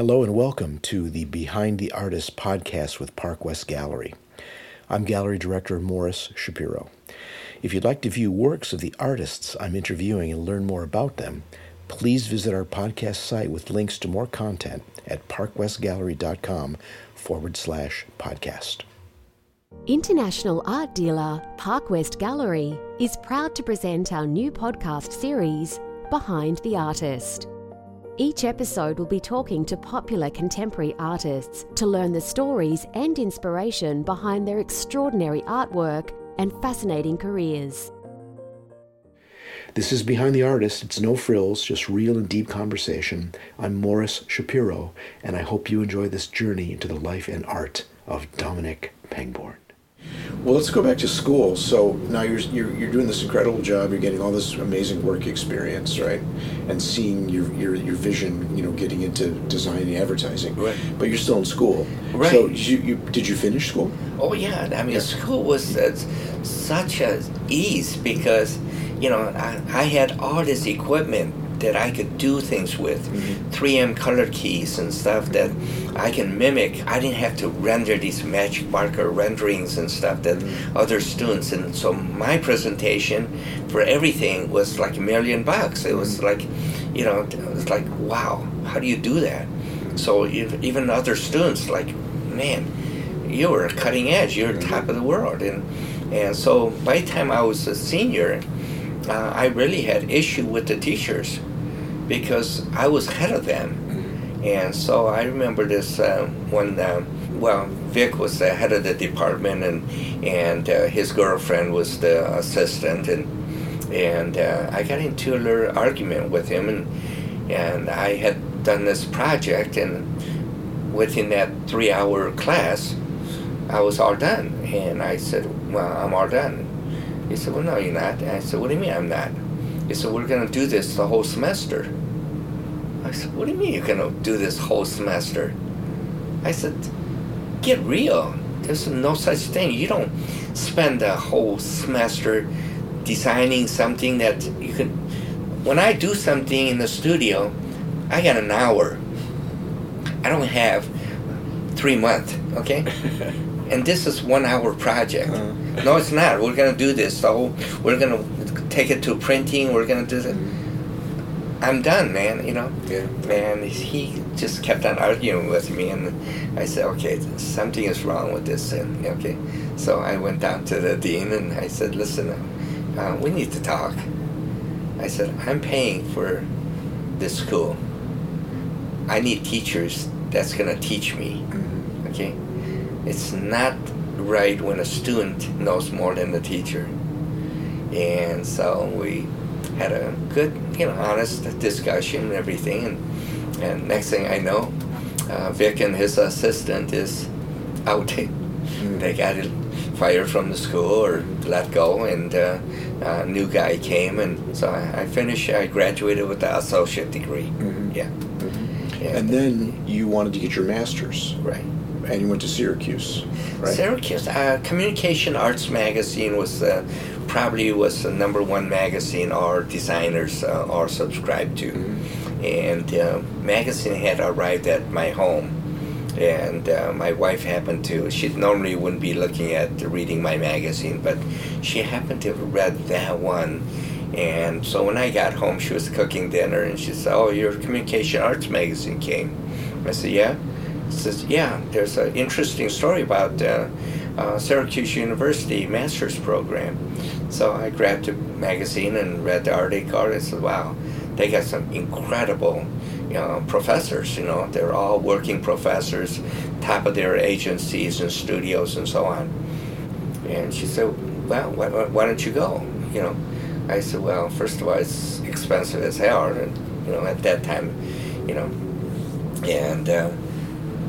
Hello and welcome to the Behind the Artist podcast with Park West Gallery. I'm Gallery Director Morris Shapiro. If you'd like to view works of the artists I'm interviewing and learn more about them, please visit our podcast site with links to more content at parkwestgallery.com forward slash podcast. International art dealer Park West Gallery is proud to present our new podcast series, Behind the Artist. Each episode will be talking to popular contemporary artists to learn the stories and inspiration behind their extraordinary artwork and fascinating careers. This is Behind the Artist. It's no frills, just real and deep conversation. I'm Morris Shapiro, and I hope you enjoy this journey into the life and art of Dominic Pangborn. Well, let's go back to school. So now you're, you're, you're doing this incredible job. You're getting all this amazing work experience, right? And seeing your, your, your vision, you know, getting into design and advertising. Right. But you're still in school. Right. So you, you did you finish school? Oh yeah, I mean Yeah. school was uh, such a ease because you know I, I had all this equipment that I could do things with, mm-hmm. 3M color keys and stuff that I can mimic. I didn't have to render these magic marker renderings and stuff that mm-hmm. other students. And so my presentation for everything was like a million bucks. It was mm-hmm. like, you know, it was like wow, how do you do that? So ev- even other students like, man, you were cutting edge. You're top of the world, and and so by the time I was a senior, uh, I really had issue with the teachers because I was ahead of them, and so I remember this uh, when uh, well Vic was the head of the department, and and uh, his girlfriend was the assistant, and and uh, I got into a little argument with him, and and I had done this project, and within that three hour class, I was all done. And I said, Well, I'm all done. He said, Well, no, you're not. And I said, What do you mean I'm not? He said, We're going to do this the whole semester. I said, What do you mean you're going to do this whole semester? I said, Get real. There's no such thing. You don't spend a whole semester designing something that you can. When I do something in the studio, I got an hour. I don't have three months, okay? and this is one hour project. Uh-huh. No, it's not. We're gonna do this. So we're gonna take it to printing. We're gonna do it. I'm done, man. You know. Yeah. And he just kept on arguing with me, and I said, okay, something is wrong with this. And okay, so I went down to the dean and I said, listen, uh, we need to talk. I said, I'm paying for this school. I need teachers that's gonna teach me. Okay, it's not right when a student knows more than the teacher. And so we had a good, you know, honest discussion and everything. And, and next thing I know, uh, Vic and his assistant is out. they got fired from the school or let go, and uh, a new guy came. And so I, I finished, I graduated with the associate degree. Yeah. And then you wanted to get your master's, Right. and you went to Syracuse, right? Syracuse uh, Communication Arts Magazine was uh, probably was the number one magazine our designers uh, are subscribed to, and uh, magazine had arrived at my home, and uh, my wife happened to. She normally wouldn't be looking at reading my magazine, but she happened to have read that one. And so when I got home, she was cooking dinner, and she said, "Oh, your Communication Arts magazine came." I said, "Yeah." She says, yeah, there's an interesting story about uh, Syracuse University master's program. So I grabbed a magazine and read the article. I said, wow, they got some incredible you know, professors, you know, they're all working professors, top of their agencies and studios and so on. And she said, well, why, why don't you go? You know, I said, well, first of all, it's expensive as hell, and you know, at that time, you know, and uh,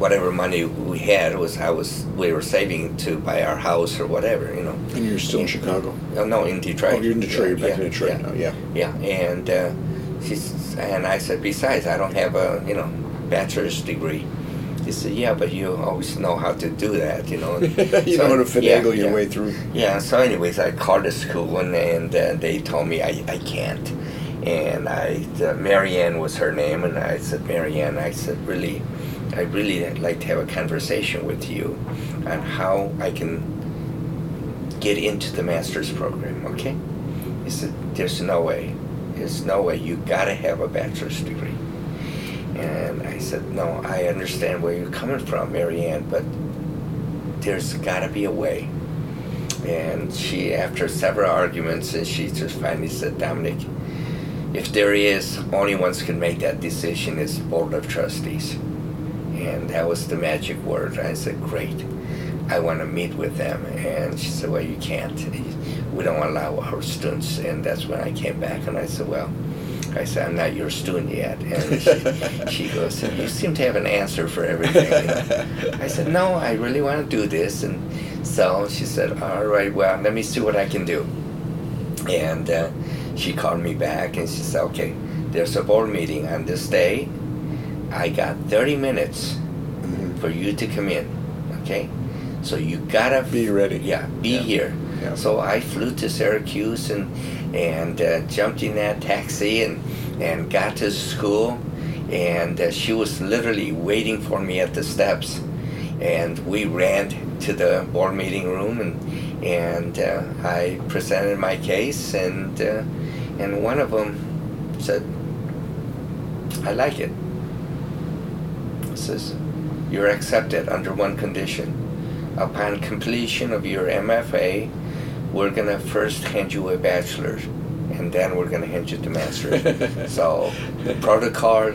whatever money we had was I was we were saving to buy our house or whatever, you know. And you're still in Chicago. Oh, no, in Detroit. Oh, you're in Detroit. You're back yeah, in Detroit yeah, now. Yeah. Yeah, and uh, she's and I said, besides, I don't have a you know bachelor's degree. He said, yeah, but you always know how to do that, you know. you So, know how to yeah, finagle your yeah. way through. Yeah, so anyways, I called the school and, and uh, they told me I, I can't. and I, uh, Marianne was her name, and I said, Marianne, I said, really, I really like to have a conversation with you on how I can get into the master's program, okay? He said, there's no way. There's no way. You gotta have a bachelor's degree. And I said, no, I understand where you're coming from, Marianne, but there's gotta be a way. And she, after several arguments, and she just finally said, Dominic, if there is, only ones can make that decision is the board of trustees. And that was the magic word. I said, great. I want to meet with them. And she said, well, you can't. We don't allow our students. And that's when I came back and I said, well, I said, I'm not your student yet. And she, she goes, you seem to have an answer for everything. I said, no, I really want to do this. And so she said, all right, well, let me see what I can do. And uh, she called me back and she said, okay, there's a board meeting on this day. I got 30 minutes Mhm. for you to come in, okay? So you gotta Be ready. Yeah, be Yeah. here. Yeah. So I flew to Syracuse and and uh, jumped in that taxi and and got to school, and uh, she was literally waiting for me at the steps, and we ran to the board meeting room and and uh, I presented my case and uh, and one of them said, "I like it." Says, "You're accepted under one condition." upon completion of your MFA, we're gonna first hand you a bachelor's, and then we're gonna hand you the master's. so, the protocol,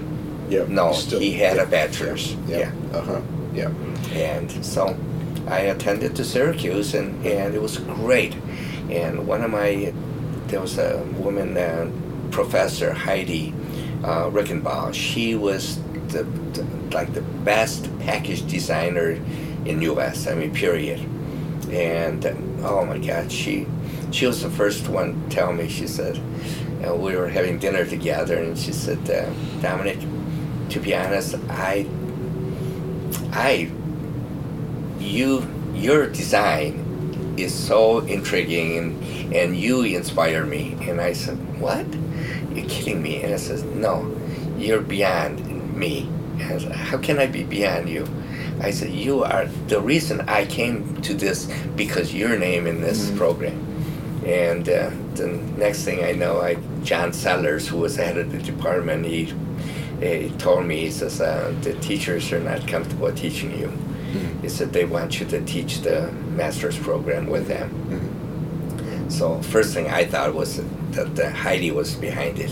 Yeah. no, still- he had yeah, a bachelor's. Yeah. Uh huh. Yeah. And so, I attended to Syracuse, and, and it was great. And one of my, there was a woman, uh, professor Heidi uh, Rickenbaugh. She was the, the like the best package designer in U.S. I mean, period. And oh my God, she she was the first one to tell me. She said, uh, we were having dinner together, and she said, uh, Dominic, to be honest, I I you your design is so intriguing and, and you inspire me. And I said, What? You're kidding me. And I said, No, you're beyond me. Said, How can I be beyond you? I said, You are the reason I came to this because your name in this program. And uh, the next thing I know, I John Sellers, who was the head of the department, he, he told me, he says, uh, the teachers are not comfortable teaching you. He said they want you to teach the master's program with them. So first thing I thought was that uh, Heidi was behind it,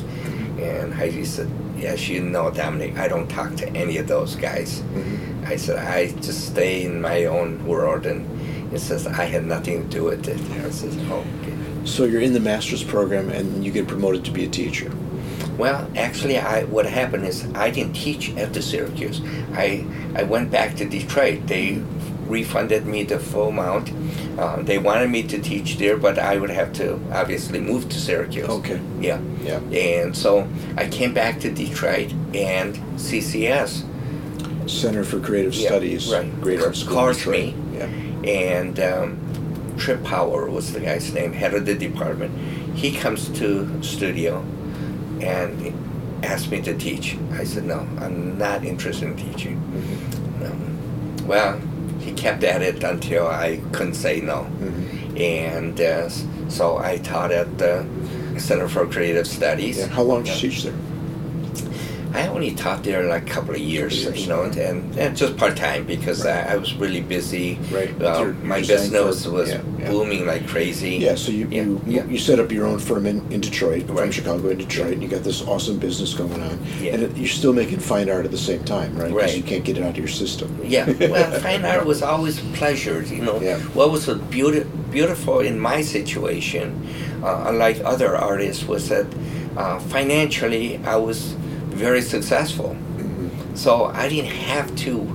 and Heidi said, "Yes, you know, Dominic, I don't talk to any of those guys." Mm-hmm. I said, "I just stay in my own world," and it says I had nothing to do with it. I says, "Oh, okay." So you're in the master's program and you get promoted to be a teacher. Well, actually, I what happened is I didn't teach at the Syracuse. I I went back to Detroit. They refunded me the full amount. Uh, they wanted me to teach there, but I would have to obviously move to Syracuse. Okay. Yeah. Yeah. And so I came back to Detroit and CCS Center for Creative Yeah, Studies. right. Great Art School. Detroit. me. Yeah. and um, Trip Power was the guy's name, head of the department. He comes to studio and asked me to teach. I said, no, I'm not interested in teaching. Um, well, he kept at it until I couldn't say no. Mhm. And uh, so I taught at the Center for Creative Studies. Yeah. How long did you teach there? I only taught there like a couple of years, Years, you know, yeah. and, and just part time because Right. I, I was really busy. Right. Uh, You're- my you're business for- was yeah, yeah. booming like crazy. Yeah, so you, you, you set up your own firm in, in Detroit, from Right. Chicago in Detroit, and you got this awesome business going on. And it, you're still making fine art at the same time, right? Right. you can't get it out of your system. Yeah, well, fine art was always a pleasure, you know. Yeah. What was so beauti- beautiful in my situation, uh, unlike other artists, was that uh, financially I was very successful. Mhm. So I didn't have to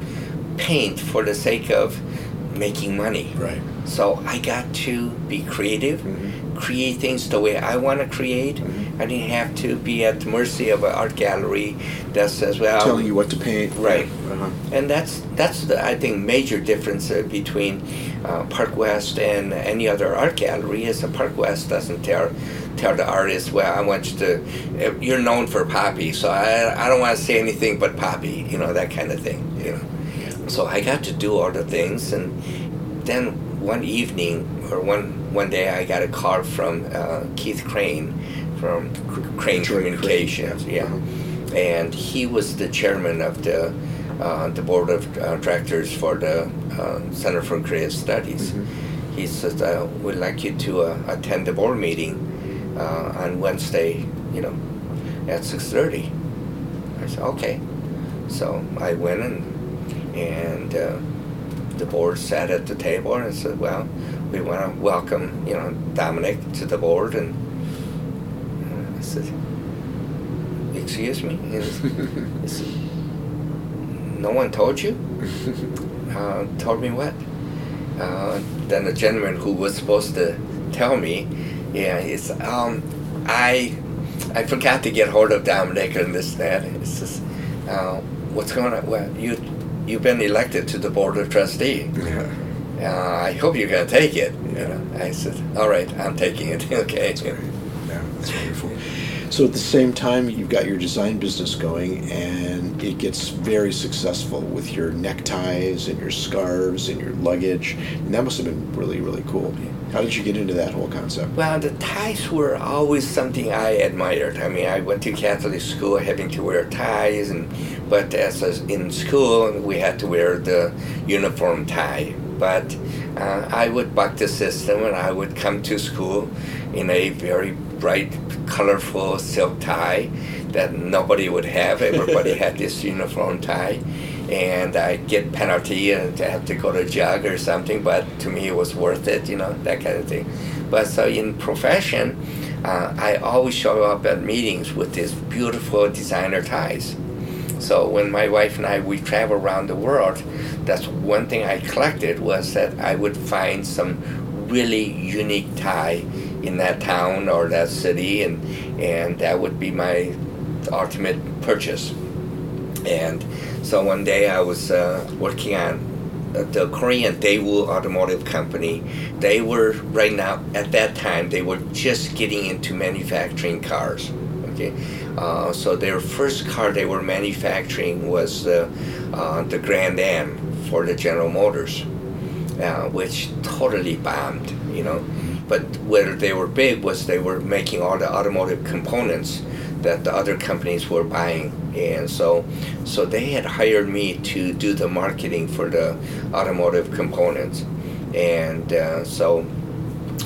paint for the sake of making money. Right. So I got to be creative, Mhm. Create things the way I want to create. Mm-hmm. I didn't have to be at the mercy of an art gallery that says, "Well, Telling you what to paint. Right. Uh-huh. and that's that's the I think major difference uh, between uh, Park West and any other art gallery is that Park West doesn't tell tell the artist, well, I want you to, uh, you're known for poppy, so I, I don't want to say anything but poppy, you know that kind of thing, you know. So I got to do all the things, and then one evening or one one day I got a call from uh, Keith Crain from Crain Detroit Communications, Crain, yeah, and he was the chairman of the uh, the board of uh, directors for the uh, Center for Creative Studies. Mm-hmm. He said, uh, "We'd like you to uh, attend the board meeting uh, on Wednesday, you know, at 6:30." I said, "Okay." So I went and and uh, the board sat at the table and said, "Well, we want to welcome you know Dominic to the board." And I said, "Excuse me." Said, no one told you? Uh, told me what? Uh, then the gentleman who was supposed to tell me, yeah, he's um, I I forgot to get hold of Dominic and this that. He says, uh, what's going on? Well, you you've been elected to the board of trustee. Yeah. Uh, I hope you're gonna take it. You know, I said, all right, I'm taking it. okay. Yeah, that's wonderful. So at the same time, you've got your design business going, and it gets very successful with your neckties and your scarves and your luggage. And that must have been really, really cool. How did you get into that whole concept? Well, the ties were always something I admired. I mean, I went to Catholic school having to wear ties, and but as a, in school we had to wear the uniform tie. But uh, I would buck the system, and I would come to school in a very bright, colorful silk tie that nobody would have. Everybody had this uniform tie. And I get penalty and to have to go to jug or something, but to me it was worth it, you know, that kind of thing. But so in profession, uh, I always show up at meetings with these beautiful designer ties. So when my wife and I we travel around the world, that's one thing I collected was that I would find some really unique tie in that town or that city, and and that would be my ultimate purchase. And so one day I was uh, working on the Korean Daewoo Automotive Company. They were right now at that time they were just getting into manufacturing cars. Okay, uh, so their first car they were manufacturing was uh, uh, the Grand Am for the General Motors, uh, which totally bombed. You know, but where they were big was they were making all the automotive components that the other companies were buying. And so so they had hired me to do the marketing for the automotive components. And uh, so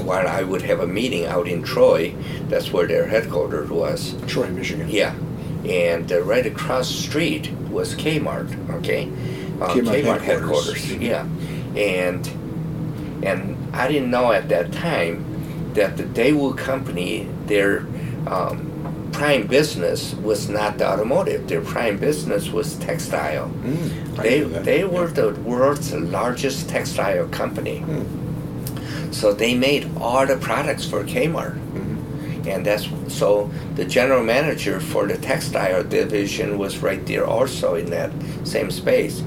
while I would have a meeting out in Troy that's where their headquarters was Troy, Michigan. yeah and uh, right across the street was Kmart okay uh, Kmart headquarters. headquarters yeah and and I didn't know at that time that the Daewoo company, their um, prime business was not the automotive. Their prime business was textile. Mm, They they were the world's largest textile company. Hmm. So they made all the products for Kmart. Mhm. And that's so the general manager for the textile division was right there also in that same space.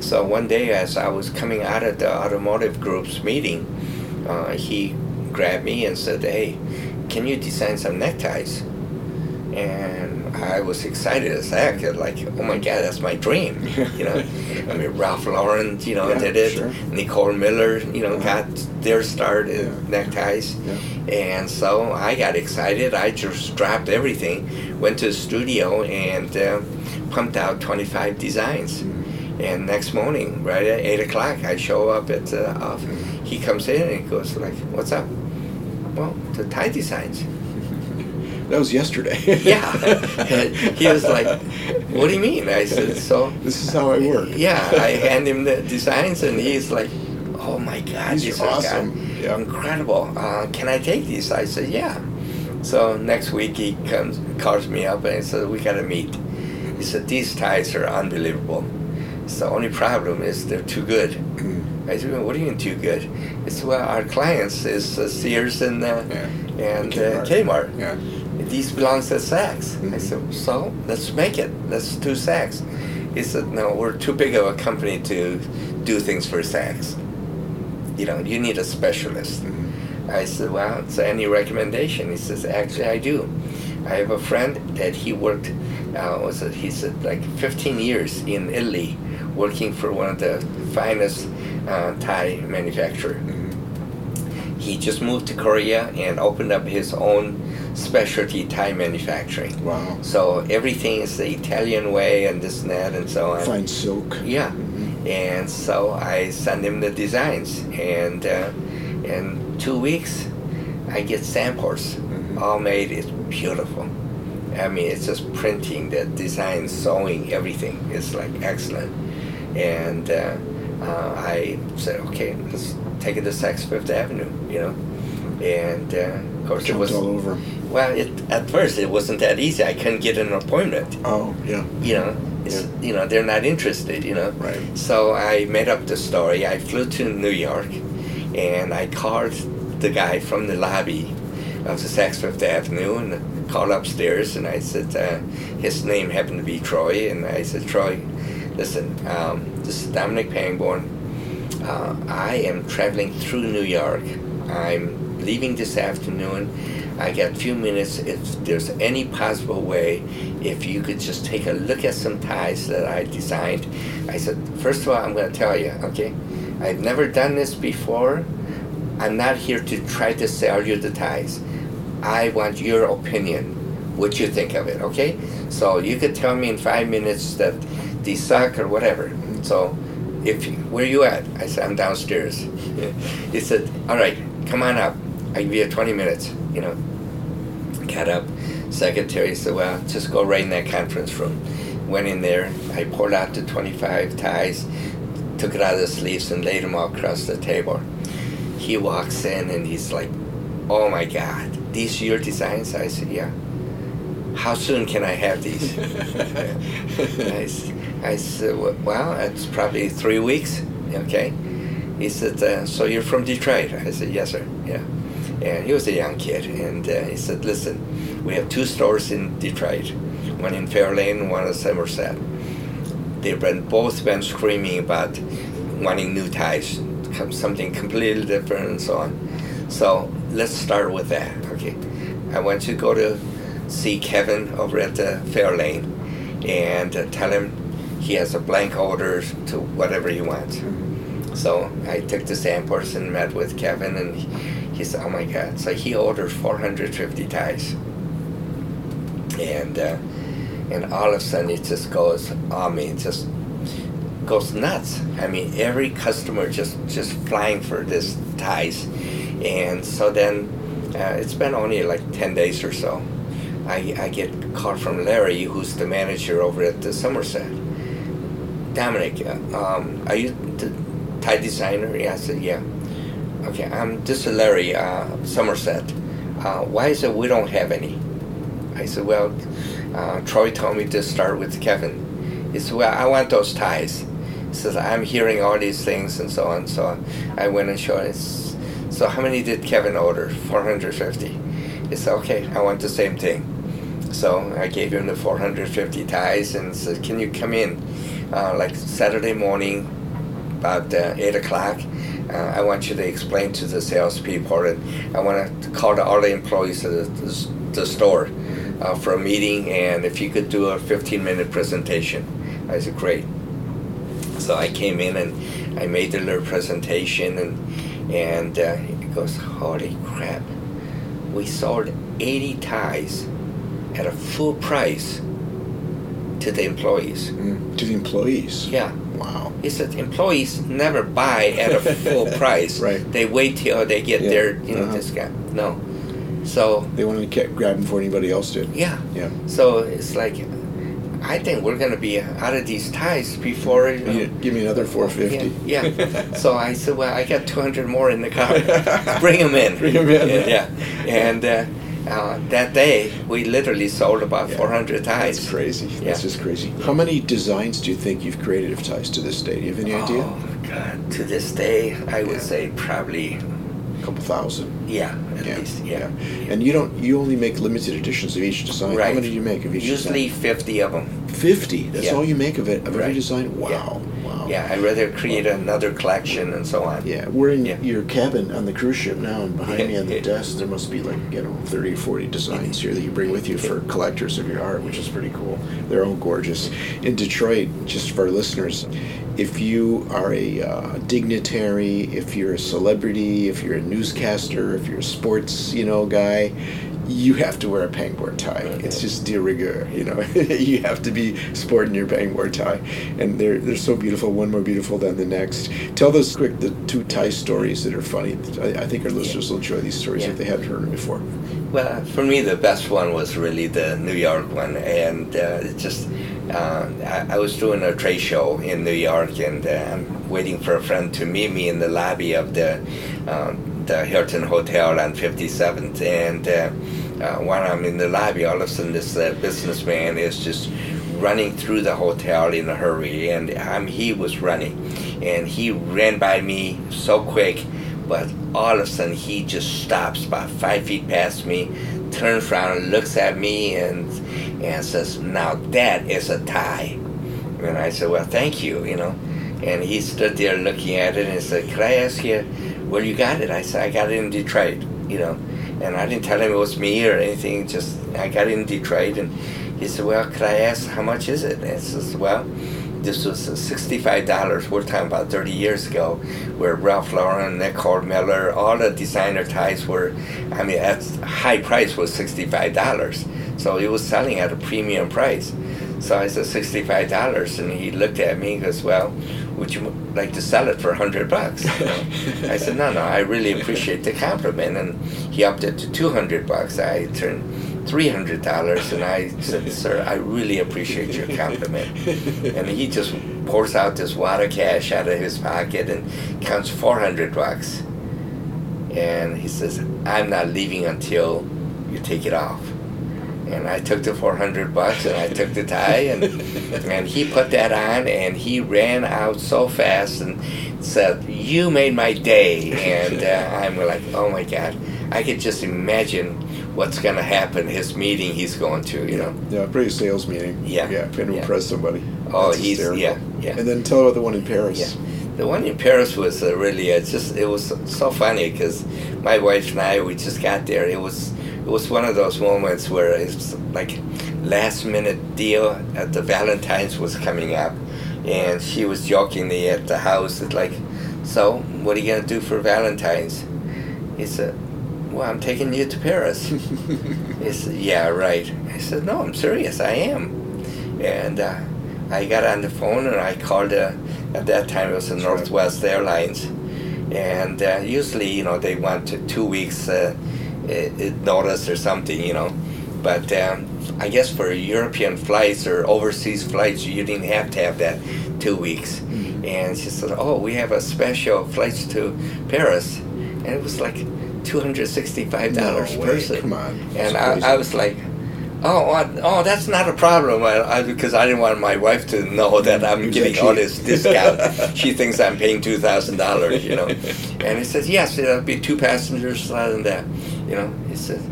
So one day, as I was coming out of the automotive group's meeting, uh, he grabbed me and said, "Hey, can you design some neckties?" And I was excited as heck. Like, oh my God, that's my dream. You know, I mean, Ralph Lauren, you know, Yeah, did it. sure. Nicole Miller, you know, Uh-huh. got their start in Yeah. neckties. Yeah. And so I got excited. I just dropped everything, went to the studio, and uh, pumped out 25 designs. And next morning, right at 8 o'clock, I show up at the office. He comes in and he goes like, what's up? Well, the tie designs. That was yesterday. Yeah. He was like, what do you mean? I said, so This is how I work. yeah, I hand him the designs, and he's like, "Oh my God, These these are awesome." Yeah. incredible! Uh, can I take these?" I said, "Yeah." So next week he comes, calls me up, and he said, "We gotta meet." He said, "These ties are unbelievable. It's the only problem is they're too good." I said, well, what do you mean too good? It's well, our clients is uh, Sears and uh, Yeah. and Kmart. uh, Kmart. Yeah. These belongs to Saks. I said, so let's make it. Let's do Saks. He said, no, we're too big of a company to do things for Saks. You know, you need a specialist. Mhm. I said, well, so any recommendation? He says, actually, I do. I have a friend that he worked, uh, was it, he said, like 15 years in Italy, working for one of the finest uh, tie manufacturer. Mhm. He just moved to Korea and opened up his own specialty tie manufacturing. Wow. So everything is the Italian way and this and that and so on. Fine silk. Yeah. Mhm. And so I send him the designs, and uh, in two weeks, I get samples, Mhm. all made. It's beautiful. I mean, it's just printing, the design, sewing, everything It's like excellent. And uh, uh, I said, okay, let's take it to Saks Fifth Avenue, you know. And uh, of course, it Jumped was all over. Well. It at first it wasn't that easy. I couldn't get an appointment Oh, yeah. you know, it's, you know, they're not interested, you know. Right. So I made up the story. I flew to New York, and I called the guy from the lobby of the Saks Fifth Avenue and called upstairs, and I said uh, his name happened to be Troy, and I said, Troy, listen, um, this is Dominic Pangborn. Uh, I am traveling through New York. I'm leaving this afternoon. I got a few minutes. If there's any possible way, if you could just take a look at some ties that I designed. I said, first of all, I'm going to tell you, okay? I've never done this before. I'm not here to try to sell you the ties. I want your opinion, what you think of it, okay? So you could tell me in five minutes that these suck or whatever. So if where you at? I said, I'm downstairs. he said, all right, come on up. I give you 20 minutes, you know. Got up. Secretary said, well, just go right in that conference room. Went in there. I poured out the 25 ties, took it out of the sleeves and laid them all across the table. He walks in and he's like, oh my God, these are your designs? I said, yeah. How soon can I have these? I said, "Well, well, it's probably three weeks. Okay. He said, uh, so you're from Detroit? I said, yes, sir. Yeah. And he was a young kid. And uh, he said, listen, we have two stores in Detroit, one in Fairlane and one in Somerset. They've been both been screaming about wanting new ties, something completely different and so on. So let's start with that. Okay. I want to go to see Kevin over at the Fairlane and uh, tell him he has a blank order to whatever he wants. So I took the samples and met with Kevin, and he, said, "Oh my God!" So he ordered 450 ties, and uh, and all of a sudden it just goes, I mean, just goes nuts. I mean, every customer just just flying for this ties, and so then uh, it's been only like 10 days or so. I, I get a call from Larry, who's the manager over at the Somerset. Dominic, uh, um, are you the tie designer? Yeah, I said, yeah. Okay, I'm this is Larry, uh, Somerset. Uh, why is it we don't have any? I said, well, uh, Troy told me to start with Kevin. He said, well, I want those ties. He says, I'm hearing all these things and so on. And so on. I went and showed it. So how many did Kevin order? 450. He said, okay, I want the same thing. So I gave him the 450 ties and said, can you come in uh, like Saturday morning about uh, 8 o'clock? Uh, I want you to explain to the salespeople and I want to call to all the employees of the, the, the store uh, for a meeting and if you could do a 15 minute presentation. I said, great. So I came in and I made the little presentation and, and uh, he goes, holy crap. We sold 80 ties at a full price to the employees. Mm. To the employees. Yeah. Wow. He said employees never buy at a full price. Right. They wait till they get Yeah. their you know Uh-huh. discount. No. So They wanted to get grab before anybody else did. yeah. Yeah. So it's like I think we're gonna be out of these ties before you know, Give me- another 450. Yeah. yeah. so I said, well, I got 200 more in the car. Bring them in. Bring 'em in. Yeah. yeah. And uh, uh, that day we literally sold about Yeah. 400 ties. That's crazy. Yeah. That's just crazy. How many designs do you think you've created of ties to this day? Do you have any idea? Oh God! To this day, I would Yeah. say probably A couple thousand. yeah, at least yeah. And you don't. You only make limited editions of each design. How many do you make of each design? Usually 50 of them. Design? Fifty. That's Yeah. all you make of it of every design. Wow. Yeah. Wow. Yeah, I'd rather create another collection and so on. Yeah, we're in Yeah. your cabin on the cruise ship now, and behind me on the desk, there must be like, you know, 30 or 40 designs here that you bring with you for collectors of your art, which is pretty cool. They're all gorgeous. In Detroit, just for our listeners, if you are a uh, dignitary, if you're a celebrity, if you're a newscaster, if you're a sports, you know, guy, you have to wear a Pangborn tie. It's just de rigueur, you know. you have to be sporting your Pangborn tie, and they're they're so beautiful. One more beautiful than the next. Tell those quick the two tie stories that are funny. I, I think our listeners will enjoy these stories Yeah. if they haven't heard them before. Well, for me, the best one was really the New York one, and uh, it just uh, I, I was doing a trade show in New York, and uh, I'm waiting for a friend to meet me in the lobby of the um, the Hilton Hotel on 57th, and uh, uh, while I'm in the lobby, all of a sudden this uh, businessman is just running through the hotel in a hurry, and um, he was running, and he ran by me so quick but all of a sudden he just stops about five feet past me, turns around, looks at me, and and says, "Now that is a tie." And I said, "Well, thank you," you know. And he stood there looking at it and said, "Could I ask you where you got it?" I said, "I got it in Detroit," you know. And I didn't tell him it was me or anything. Just I got it in Detroit, and he said, "Well, could I ask how much is it?" And I says, "Well." This was sixty-five dollars. We're talking about thirty years ago, where Ralph Lauren, Nicole Miller, all the designer ties were. I mean, at high price was sixty-five dollars. So it was selling at a premium price. So I said sixty-five dollars, and he looked at me and goes, "Well, would you like to sell it for a hundred bucks?" You know? I said, "No, no, I really appreciate the compliment," and he upped it to two hundred bucks. I turned three hundred dollars, and I said, "Sir, I really appreciate your compliment." And he just pours out this wad of cash out of his pocket and counts four hundred bucks. And he says, "I'm not leaving until you take it off." And I took the four hundred bucks and I took the tie and and he put that on and he ran out so fast and said, "You made my day." And uh, I'm like, "Oh my God!" I could just imagine what's gonna happen. His meeting he's going to, you know. Yeah, pretty sales meeting. Yeah, Yeah, trying to yeah. impress somebody. Oh, That's he's- hysterical. yeah, yeah. And then tell about the one in Paris. Yeah. The one in Paris was uh, really uh, just it was so funny because my wife and I we just got there. It was it was one of those moments where it's like last minute deal. At the Valentine's was coming up, and she was jokingly at the house. It's like, so what are you gonna do for Valentine's? He said, well, I'm taking you to Paris. he said, yeah, right. I said, no, I'm serious. I am. And uh, I got on the phone and I called. Uh, at that time, it was the That's right. Northwest Airlines, and uh, usually, you know, they want to two weeks uh, i- i- notice or something, you know. But um, I guess for European flights or overseas flights, you didn't have to have that two weeks. Mm-hmm. And she said, "Oh, we have a special flights to Paris," and it was like two hundred sixty-five dollars No person. come on. And I. I was like, "Oh, I- oh, that's not a problem," I, I, because I didn't want my wife to know that I'm It getting all this discount. she thinks I'm paying two thousand dollars, you know. And he says, "Yes, it'll be two passengers and that." You know, he says,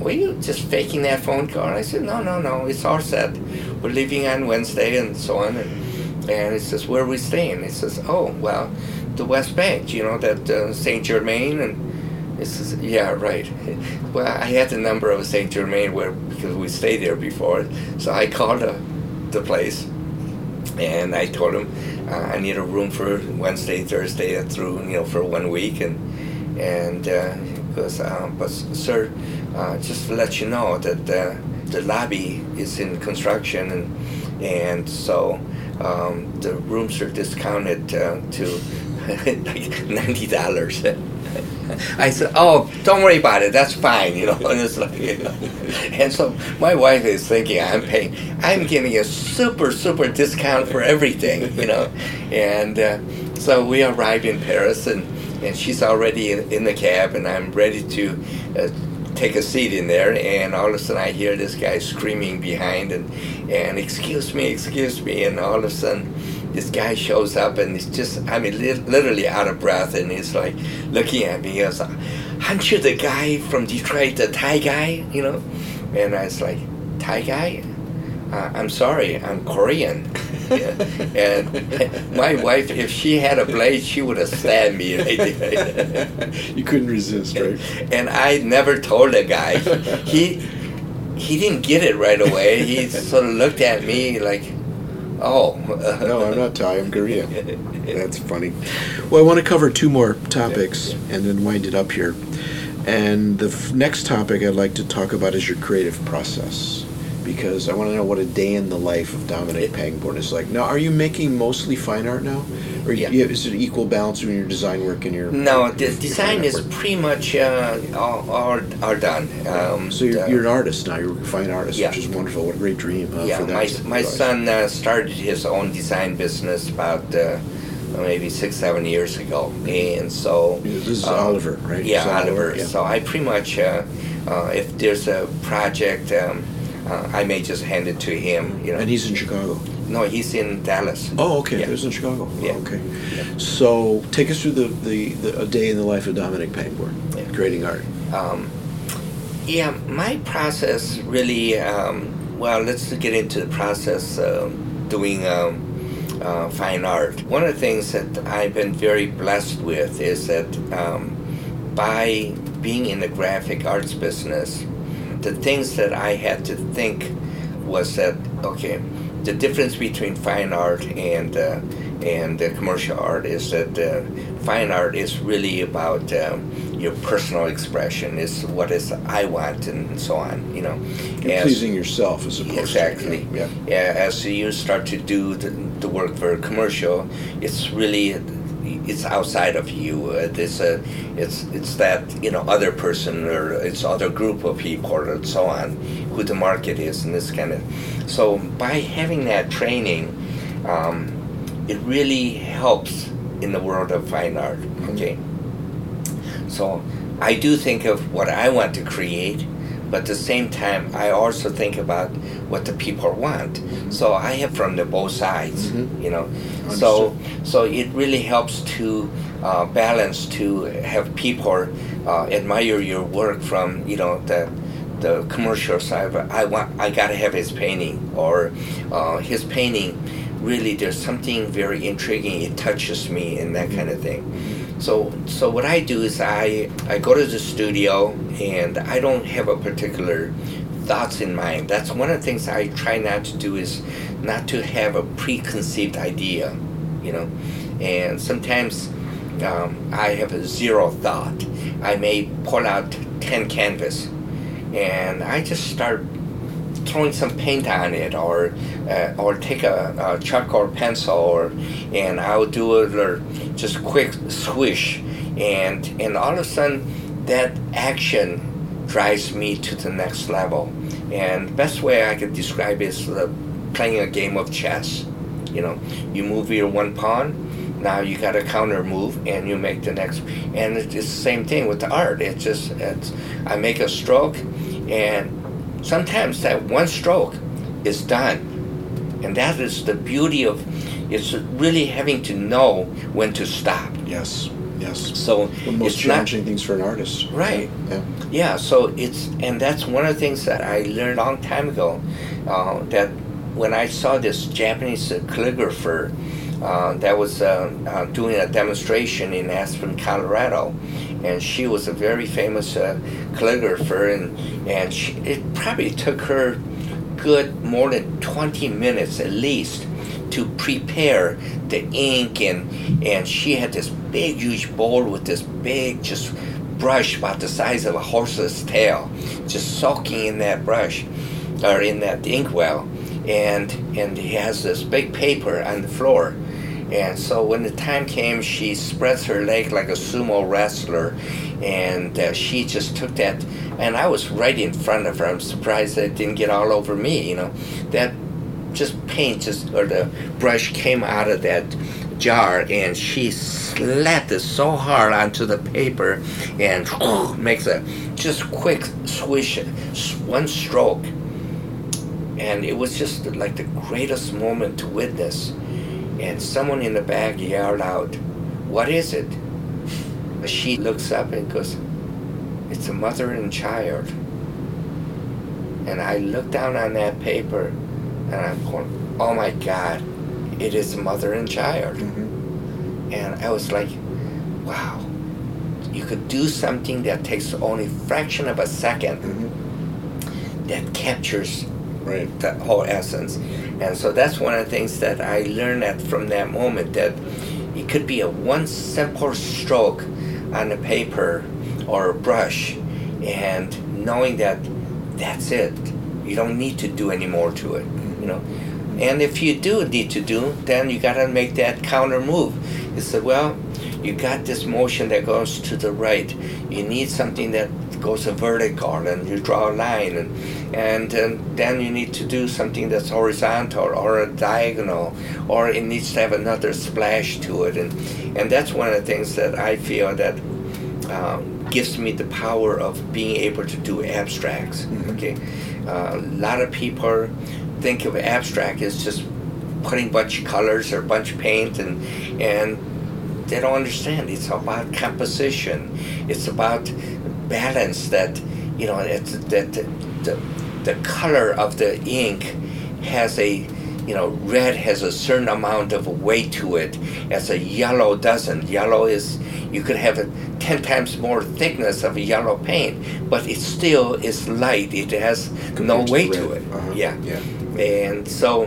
were you just faking that phone call? I said, no, no, no, it's all set. We're leaving on Wednesday and so on. And, and he says, where are we staying? He says, oh, well, the West Bank, you know, that uh, St. Germain. And he says, yeah, right. Well, I had the number of St. Germain where, because we stayed there before. So I called the, the place and I told him uh, I need a room for Wednesday, Thursday uh, through, you know, for one week. And, and uh, goes, uh, but sir, uh, just to let you know that uh, the lobby is in construction, and and so um, the rooms are discounted uh, to ninety dollars. I said, "Oh, don't worry about it. That's fine." You know, and it's like, you know. and so my wife is thinking I'm paying, I'm getting a super super discount for everything, you know, and uh, so we arrived in Paris and and she's already in, in the cab, and I'm ready to uh, take a seat in there, and all of a sudden I hear this guy screaming behind, and and excuse me, excuse me, and all of a sudden this guy shows up, and he's just I mean li- literally out of breath, and he's like looking at me. He goes, "Aren't you the guy from Detroit, the Thai guy?" You know, and I was like, "Thai guy." Uh, I'm sorry, I'm Korean. And my wife, if she had a blade, she would have stabbed me. you couldn't resist, right? And I never told the guy. He he didn't get it right away. He sort of looked at me like, "Oh." no, I'm not Thai. I'm Korean. That's funny. Well, I want to cover two more topics and then wind it up here. And the f- next topic I'd like to talk about is your creative process because I want to know what a day in the life of Dominic Pangborn is like. Now, are you making mostly fine art now, or Yeah. you, is it equal balance between your design work and your? No, the your design is work? pretty much uh, all, all, done. Um, So you're, the- you're an artist now. You're a fine artist, Yeah. which is wonderful. What a great dream uh, yeah, for that. my, my son uh, started his own design business about uh, maybe six, seven years ago, and so This is um, Oliver, right? Yeah, Oliver. yeah. So I pretty much, uh, uh, if there's a project, um, uh, I may just hand it to him. You know, And he's in Chicago. no, he's in Dallas. Oh, okay. Yeah. He was in Chicago. Oh, Yeah. okay. So take us through the, the, the a day in the life of Dominic Pangborn, Yeah. creating art. Um, yeah, my process really. Um, well, let's get into the process um doing um, uh, fine art. One of the things that I've been very blessed with is that um, by being in the graphic arts business, the things that I had to think was that okay, the difference between fine art and uh, and uh, commercial art is that uh, fine art is really about um, your personal expression. Is what is I want and so on. You know, As- pleasing yourself as opposed Exactly. to yeah. Yeah, as you start to do the, the work for commercial, it's really it's outside of you. Uh, It's a, it's it's that you know other person or it's other group of people and so on, who the market is and this kind of. So by having that training, um, it really helps in the world of fine art. Okay. So I do think of what I want to create, but at the same time, I also think about what the people want. So I have from the both sides, Mhm. you know. So so it really helps to uh, balance to have people uh, admire your work from you know the the commercial side. But I want I gotta have his painting or uh, his painting. Really, there's something very intriguing. It touches me and that kind of thing. So, so what I do is I I go to the studio and I don't have a particular thoughts in mind. That's one of the things I try not to do is not to have a preconceived idea, you know. And sometimes um, I have a zero thought. I may pull out ten canvas, and I just start throwing some paint on it or uh, or take a, a chalk or pencil or and I'll do a little just quick swish and and all of a sudden that action drives me to the next level. And the best way I could describe it is playing a game of chess. You know you move your one pawn now you got a counter move and you make the next. And it's the same thing with the art. It's just it's I make a stroke and sometimes that one stroke is done and that is the beauty of it's really having to know when to stop Yes. Yes. so The most it's not challenging things for an artist. Right. Yeah. yeah so it's and that's one of the things that i learned a long time ago uh, that when i saw this japanese uh, calligrapher uh, that was uh, uh, doing a demonstration in aspen colorado and she was a very famous uh, calligrapher and and she, it probably took her good more than 20 minutes at least to prepare the ink and and she had this big huge bowl with this big just brush about the size of a horse's tail just soaking in that brush or in that inkwell and and he has this big paper on the floor and so when the time came she spreads her leg like a sumo wrestler and uh, she just took that and i was right in front of her. I'm surprised that it didn't get all over me you know. That just paint just or the brush came out of that jar and she slapped it so hard onto the paper and makes a just quick swish, one stroke, and it was just like the greatest moment to witness. And someone in the back yelled out, "What is it?" She looks up and goes, "It's a mother and child." And I look down on that paper, and I'm going, "Oh my God, it is a mother and child." Mm-hmm. And I was like, "Wow." You could do something that takes only fraction of a 2nd Mm-hmm. that captures Right. the whole essence. And so that's one of the things that I learned that from that moment that it could be a one simple stroke on the paper or a brush and knowing that that's it. You don't need to do any more to it, you know. And if you do need to do, then you got to make that counter move. You said, well, you got this motion that goes to the right. You need something that goes a vertical, and you draw a line, and and, and then you need to do something that's horizontal or a diagonal, or it needs to have another splash to it, and and that's one of the things that I feel that um, gives me the power of being able to do abstracts. Okay, uh, a lot of people think of abstract as just putting a bunch of colors or a bunch of paint and and they don't understand. It's about composition. It's about balance. That you know, it's that the, the the color of the ink has a you know red has a certain amount of weight to it as a yellow doesn't yellow is you could have a 10 times more thickness of a yellow paint but it still is light it has no Compared to weight red. to it Uh-huh. yeah Yeah. and so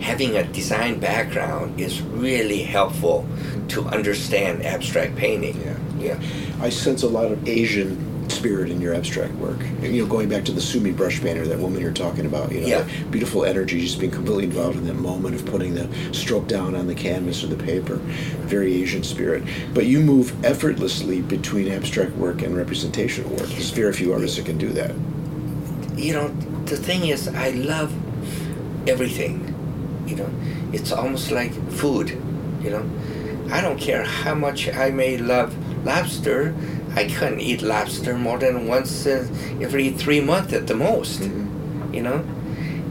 having a design background is really helpful to understand abstract painting. Yeah. Yeah. I sense a lot of Asian spirit in your abstract work. You know, going back to the Sumi brush painter, that woman you're talking about, you know, Yeah. that beautiful energy, just being completely involved in that moment of putting the stroke down on the canvas or the paper. Very Asian spirit. But you move effortlessly between abstract work and representational work. There's very few artists that can do that. You know, the thing is, I love everything. You know, it's almost like food. You know, I don't care how much I may love lobster. I couldn't eat lobster more than once every three months at the most. You know,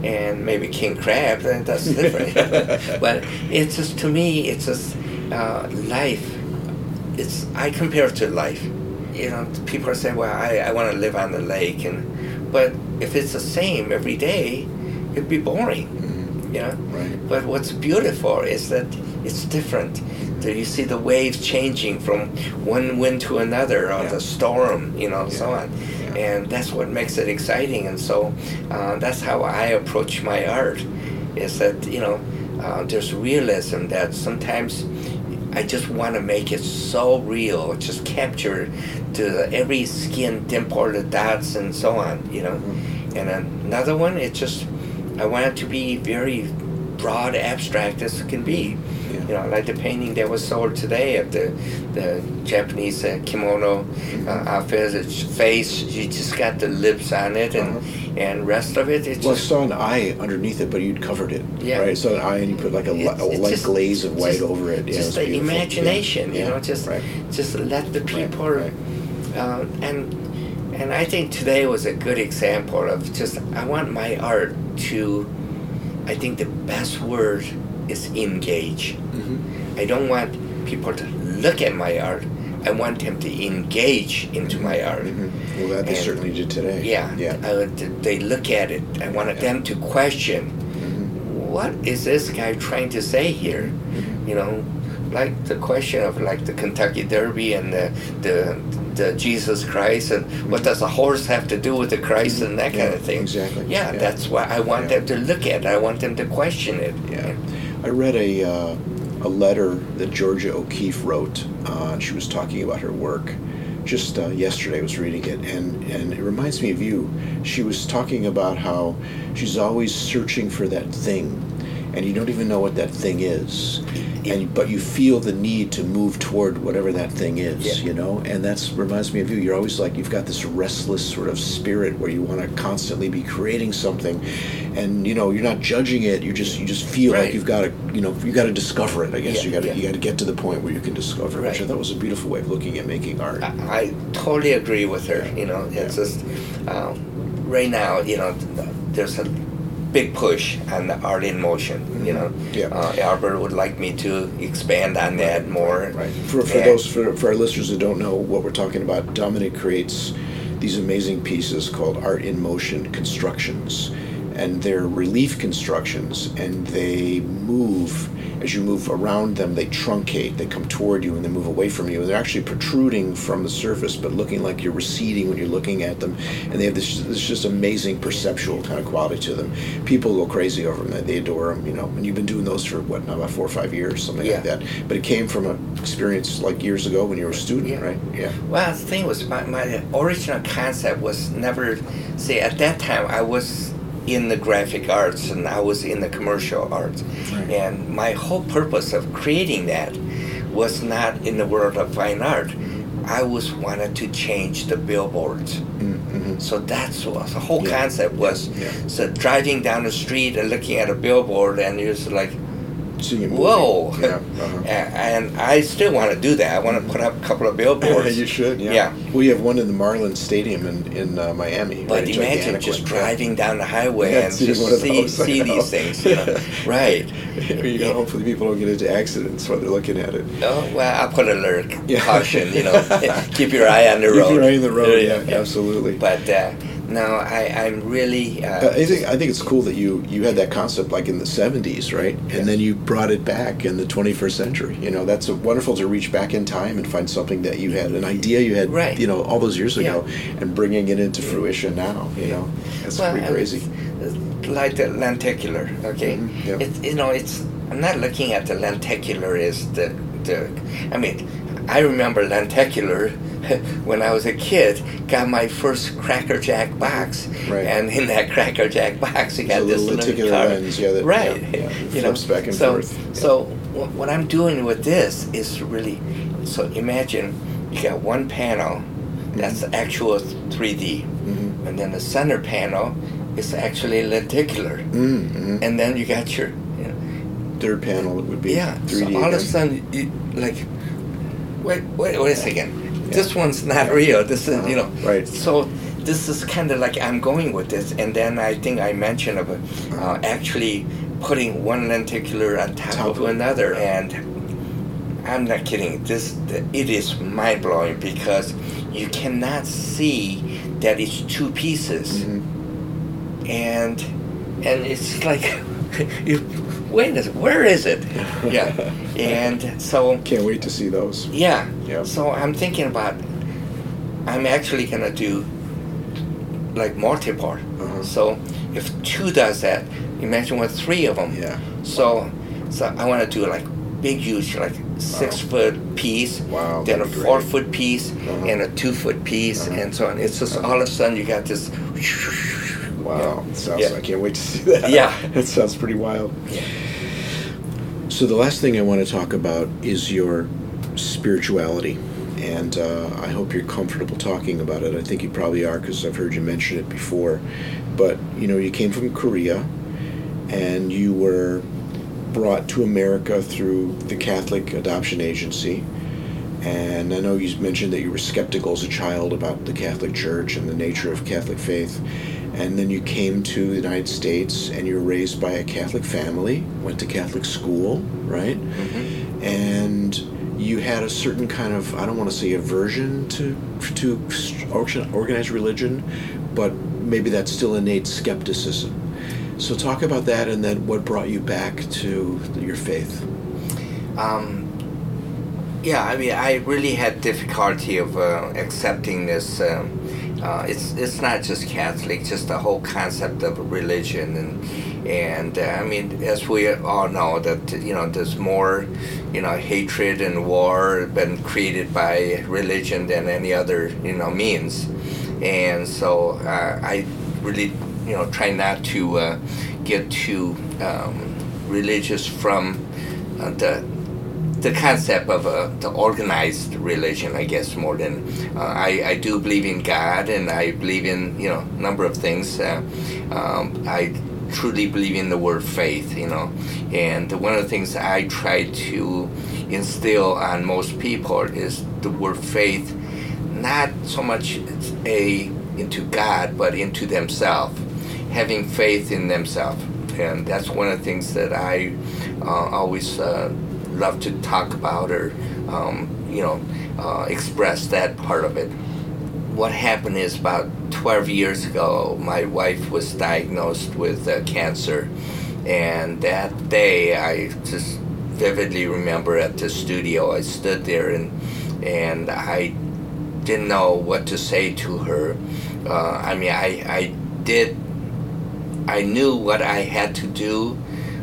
and maybe king crab. That's different. but it's just to me, it's just uh, life. It's I compare it to life. You know, people say, "Well, I, I want to live on the lake," and but if it's the same every day, it'd be boring. You know. Right. But what's beautiful is that it's different. You see the waves changing from one wind to another, or Yeah. the storm, you know, so on. Yeah. And that's what makes it exciting. And so uh, that's how I approach my art. Is that you know, uh, there's realism that sometimes I just want to make it so real, just capture to every skin dimple, the dots, and so on. You know. Mm-hmm. And another one, it just I want it to be very broad, abstract as it can be. Yeah. You know, like the painting that was sold today of the the Japanese uh, kimono Mm-hmm. uh, outfit. Its face, you just got the lips on it, and and rest of it, it's Well, I saw an eye underneath it, but you'd covered it. Yeah. Right. Saw an eye, and you put like a, li- a light just- glaze of white just- over it. Yeah, just was the beautiful. Yeah. imagination, you know, just right. just let the people, right. Uh, and and I think today was a good example of just I want my art to, I think the best word is engage. Mhm. I don't want people to look at my art. I want them to engage into my art. Mhm. Well, that they And- certainly did today. Yeah, Yeah. I would- they look at it. I wanted them to question Mhm. what is this guy trying to say here? You know, like the question of like the Kentucky Derby and the the, the Jesus Christ and what does a horse have to do with the Christ and that kind of thing. exactly. Yeah, Yeah. that's why I want Yeah. them to look at. it. I want them to question it. Yeah. I read a uh, a letter that Georgia O'Keeffe wrote. Uh, and she was talking about her work. Just uh, yesterday, I was reading it, and and it reminds me of you. She was talking about how she's always searching for that thing, and you don't even know what that thing is, and but you feel the need to move toward whatever that thing is, Yeah. you know. And that reminds me of you. You're always like you've got this restless sort of spirit where you want to constantly be creating something, and you know you're not judging it. You just you just feel like you've got to you know you got to discover it. I guess Yeah, you got to yeah. you got to get to the point where you can discover it, which I Right. thought was a beautiful way of looking at making art. I, I totally agree with her. You know, it's just um, right now. You know, there's a big push on the art in motion. You know, Mm-hmm. Yeah. uh, Albert would like me to expand on that more. Right. For, for those for, for our listeners who don't know what we're talking about, Dominic creates these amazing pieces called Art in Motion constructions, and they're relief constructions, and they move as you move around them. They truncate, they come toward you, and they move away from you, and they're actually protruding from the surface, but looking like you're receding when you're looking at them, and they have this this just amazing perceptual kind of quality to them. People go crazy over them; they- adore them, you know. And you've been doing those for what now about four or five years, something like that. But it came from an experience like years ago when you were a student, Yeah. right? Yeah. Well, the thing was, my, my original concept was never. See, at that time, I was in the graphic arts and I was in the commercial arts, Right. and my whole purpose of creating that was not in the world of fine art. I was wanted to change the billboards. Mm-hmm. So that's what the whole Yeah. concept was. Yeah. So driving down the street and looking at a billboard, and it was like, Seeing it moving. whoa. Yeah. Uh-huh. A- and I still want to do that. I want to put up a couple of billboards. you should, yeah. Yeah. We have one in the Marlins Stadium in in uh, Miami. But right? Imagine just one. driving down the highway Yeah, and seeing just one of see, I see these things. You know? right. you know, hopefully people don't get into accidents while they're looking at it. Oh, well, I'll put alert, Yeah. caution, you know, keep your eye on the Keep road. your eye on the road, yeah, absolutely. But uh, no, I, I'm really. Uh, Uh, I think I think it's cool that you you had that concept like in the '70s, right? And then you brought it back in the 21st century. You know, that's wonderful to reach back in time and find something that you had an idea you had, Right. you know, all those years ago, and bringing it into fruition now. You know, that's well, pretty crazy. it's like the lenticular, okay? Mhm, yeah. It's you know, it's I'm not looking at the lenticular as the the. I mean, I remember lenticular when I was a kid. Got my first Cracker Jack box, Right. and in that Cracker Jack box, you got this little little lenticular car. lens, yeah, that- right? yeah, yeah, you know, back and so, forth. So what I'm doing with this is really. So imagine you got one panel that's Mm-hmm. actual 3D, Mhm. and then the center panel is actually lenticular, Mm-hmm. and then you got your, you know, Third panel it would be yeah. 3D. So all of a sudden, you, like, wait, wait, wait a second. This one's not real. This is, you know. Right. So this is kind of like I'm going with this, and then I think I mentioned about uh, actually putting one lenticular on top, Top of another, and I'm not kidding. This it is mind blowing because you cannot see that it's two pieces, Mhm. and and it's like you wait a second, where is it? Yeah, and so Can't wait to see those. yeah. Yeah. So I'm thinking about I'm actually gonna do like multi-part. Uh-huh. So if two does that, imagine what three of them. Yeah. So so I want to do like big huge like six foot piece, Wow, then a four great. foot piece, Uh-huh. and a two foot piece, Uh-huh. and so on. It's just Uh-huh. all of a sudden you got this. Wow. Sounds. Yeah. I can't wait to see that. Yeah. That sounds pretty wild. Yeah. So the last thing I want to talk about is your spirituality, and uh, I hope you're comfortable talking about it. I think you probably are because I've heard you mention it before. But you know, you came from Korea, and you were brought to America through the Catholic Adoption Agency. And I know you mentioned that you were skeptical as a child about the Catholic Church and the nature of Catholic faith. And then you came to the United States and you were raised by a Catholic family, went to Catholic school, right? Mm-hmm. And you had a certain kind of, I don't want to say aversion to, to organized religion, but maybe that's still innate skepticism. So talk about that and then what brought you back to your faith. Um, yeah, I mean, I really had difficulty of uh, accepting this. Um, uh, it's it's not just Catholic, just the whole concept of religion, and and uh, I mean, as we all know, that you know, there's more, you know, hatred and war been created by religion than any other you know means, and so uh, I really you know try not to uh, get too. Um, religious from uh, the the concept of uh, the organized religion, I guess, more than uh, I, I do believe in God and I believe in you know a number of things. Uh, um, I truly believe in the word faith, you know, and one of the things I try to instill on most people is the word faith, not so much a into God, but into themselves, having faith in themselves, and that's one of the things that I uh, always uh, love to talk about or um, you know uh, express that part of it. What happened is about 12 years ago, my wife was diagnosed with uh, cancer, and that day I just vividly remember at the studio I stood there and and I didn't know what to say to her. Uh, I mean, I I did. I knew what I had to do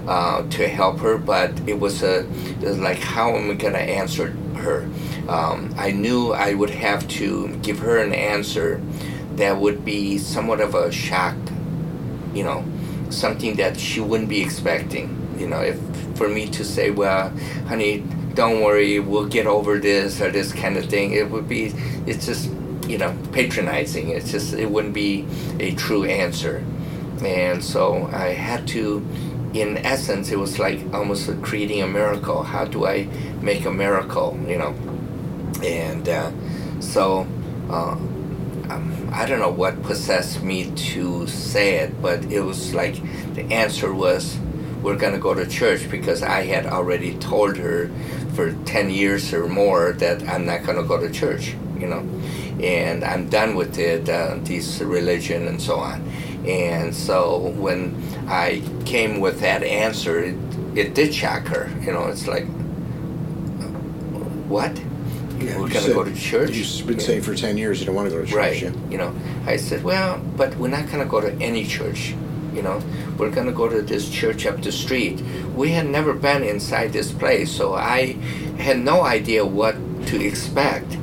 uh, to help her, but it was a it was like how am I gonna answer her? Um, I knew I would have to give her an answer that would be somewhat of a shock, you know, something that she wouldn't be expecting. You know, if for me to say, well, honey, don't worry, we'll get over this or this kind of thing, it would be, it's just, you know, patronizing. It's just, it wouldn't be a true answer. And so I had to in essence, it was like almost creating a miracle. How do I make a miracle? You know, and uh, so uh, um, I don't know what possessed me to say it, but it was like the answer was we're gonna go to church because I had already told her for ten years or more that I'm not gonna go to church. You know, and I'm done with it, uh, this religion and so on. And so when I came with that answer, it, it did shock her. You know, it's like, what? Yeah, we're going to go to church? You've been Yeah. saying for 10 years you don't want to go to church. Right. Yeah. You know, I said, well, but we're not going to go to any church. You know, we're going to go to this church up the street. We had never been inside this place, so I had no idea what to expect.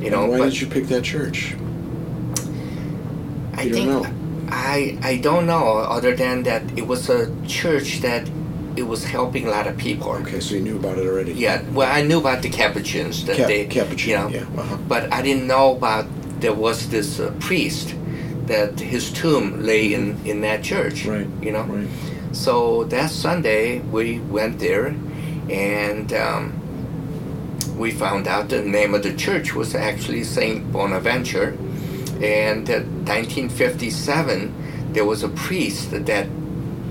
You know, And why but did you pick that church? I You don't think know. I I don't know other than that it was a church that it was helping a lot of people. Okay, so you knew about it already. Yeah, well, I knew about the Capuchins that Cap- they, Capuchin, you know, yeah, uh-huh. but I didn't know about there was this uh, priest that his tomb lay in in that church. Right. You know. Right. So that Sunday we went there, and um, we found out the name of the church was actually Saint Bonaventure, and uh, 1957 there was a priest that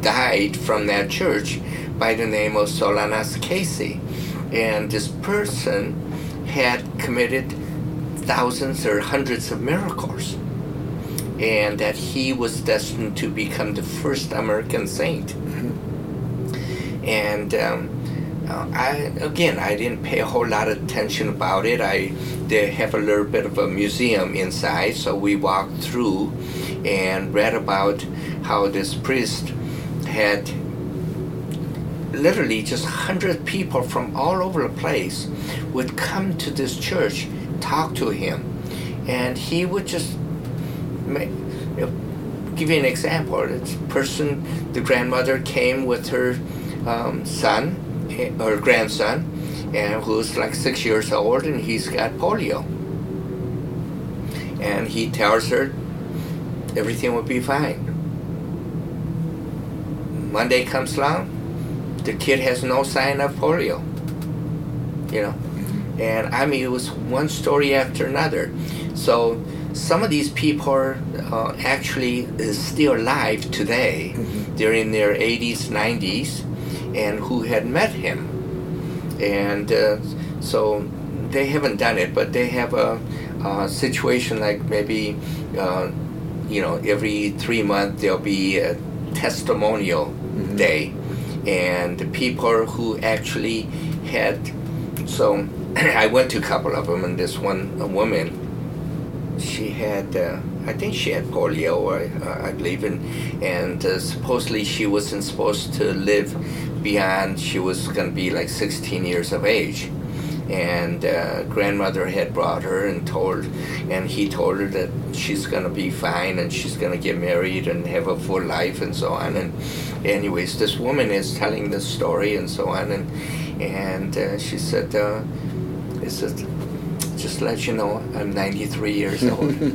died from that church by the name of Solanus Casey, and this person had committed thousands or hundreds of miracles. And that he was destined to become the first American saint. And um, I again, I didn't pay a whole lot of attention about it. I they have a little bit of a museum inside, so we walked through and read about how this priest had literally just 100 people from all over the place would come to this church talk to him and he would just ma- you know, give you an example this person the grandmother came with her um, son or grandson and who's like six years old and he's got polio and he tells her everything will be fine monday comes along the kid has no sign of polio. You know, and I mean it was one story after another. So some of these people are uh, actually is still alive today. They're in their 80s, 90s, and who had met him, and uh, so they haven't done it, but they have a, a situation like maybe. Uh, you know, every three months there'll be a testimonial day, and the people who actually had. So I went to a couple of them, and this one a woman, she had, uh, I think she had polio, uh, I believe, in, and uh, supposedly she wasn't supposed to live beyond. She was going to be like 16 years of age. and uh, grandmother had brought her and told, and he told her that she's gonna be fine and she's gonna get married and have a full life and so on. And anyways, this woman is telling this story and so on, and and uh, she said, uh, "It said, just let you know, I'm 93 years old."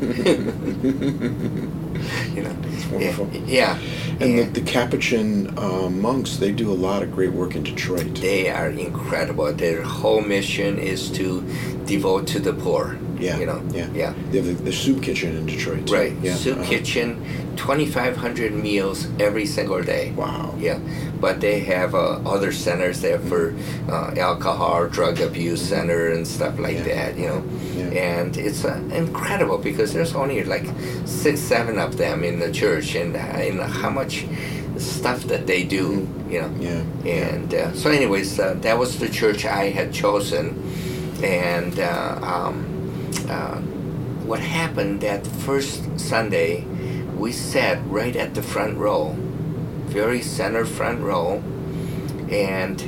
you know, wonderful. yeah. And the, the Capuchin uh, monks, they do a lot of great work in Detroit. They are incredible. Their whole mission is to devote to the poor. Yeah, You know. yeah, Yeah. They have the, the soup kitchen in Detroit. too. Right. Yeah. Soup uh-huh. kitchen, 2,500 meals every single day. Wow. Yeah, but they have uh, other centers there for uh, alcohol, drug abuse center, and stuff like Yeah. that. You know, Yeah. and it's uh, incredible because there's only like six, seven of them in the church, and uh, and how much stuff that they do. You know. Yeah. And uh, so, anyways, uh, that was the church I had chosen, and uh, um, uh, what happened that first Sunday, we sat right at the front row, very center front row, and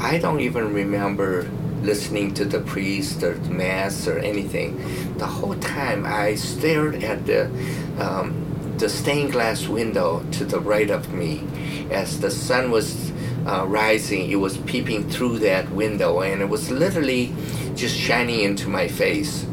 I don't even remember listening to the priest or the mass or anything. The whole time I stared at the um, the stained glass window to the right of me as the sun was uh, rising. It was peeping through that window, and it was literally just shining into my face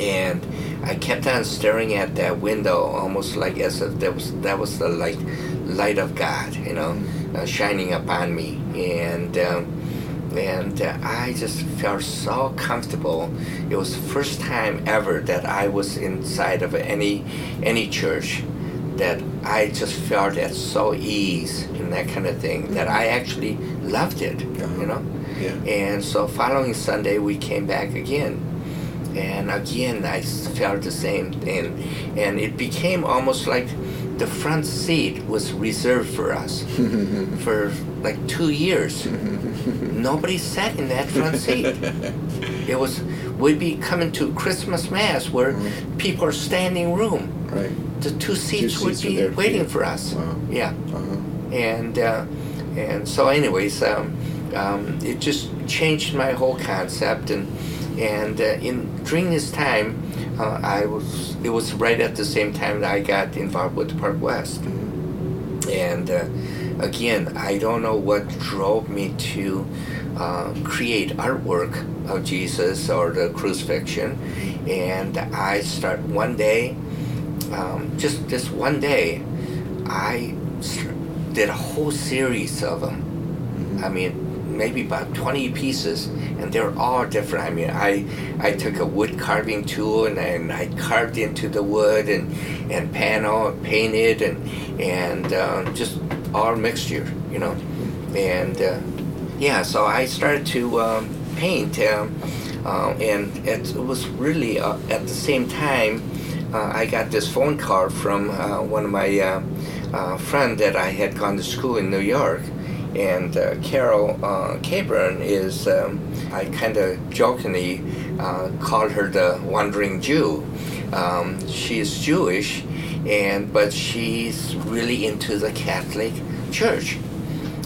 and I kept on staring at that window, almost like as if that was that was the like light of God, you know, uh, shining upon me, and um, and uh, I just felt so comfortable. It was the first time ever that I was inside of any any church that I just felt at so ease and that kind of thing that I actually loved it, Uh-huh. you know. Yeah. And so following Sunday we came back again. And again I felt the same thing. And it became almost like the front seat was reserved for us for like two years. Nobody sat in that front seat. It was we'd be coming to Christmas Mass where people are standing room. Right. The two seats, seats would be waiting for us. Wow. Yeah Uh-huh. and uh, and so anyways um, um, it just changed my whole concept and and uh, in during this time uh, I was it was right at the same time that I got involved with Park West and uh, again I don't know what drove me to uh, create artwork of Jesus or the crucifixion and I start one day um, just this one day I did a whole series of them. I mean, maybe about 20 pieces, and they're all different. I mean, I I took a wood carving tool and, and I carved into the wood and and panel, and painted, and and uh, just all mixture, you know. And uh, yeah, so I started to um, paint, um, uh, and it was really uh, at the same time uh, I got this phone call from one of my friend that I had gone to school in New York, and uh, Carol uh, Cabron is um, I kind of jokingly uh, called her the wandering Jew. Um, she is Jewish, and but she's really into the Catholic Church,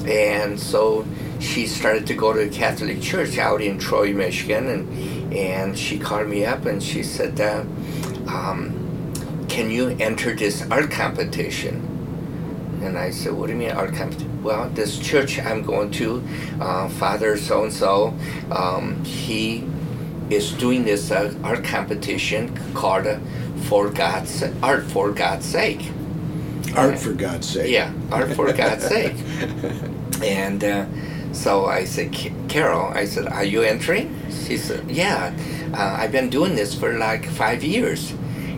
and so she started to go to the Catholic Church out in Troy, Michigan, and and she called me up and she said. Uh, um, can you enter this art competition? And I said, what do you mean art competition? Well, this church I'm going to, uh, Father so and so, he is doing this uh, art competition called uh, For God's Art for God's Sake. Art for God's sake. Yeah, art for God's sake. And uh, so I said, Carol, I said, are you entering? She said, yeah, uh, I've been doing this for like five years.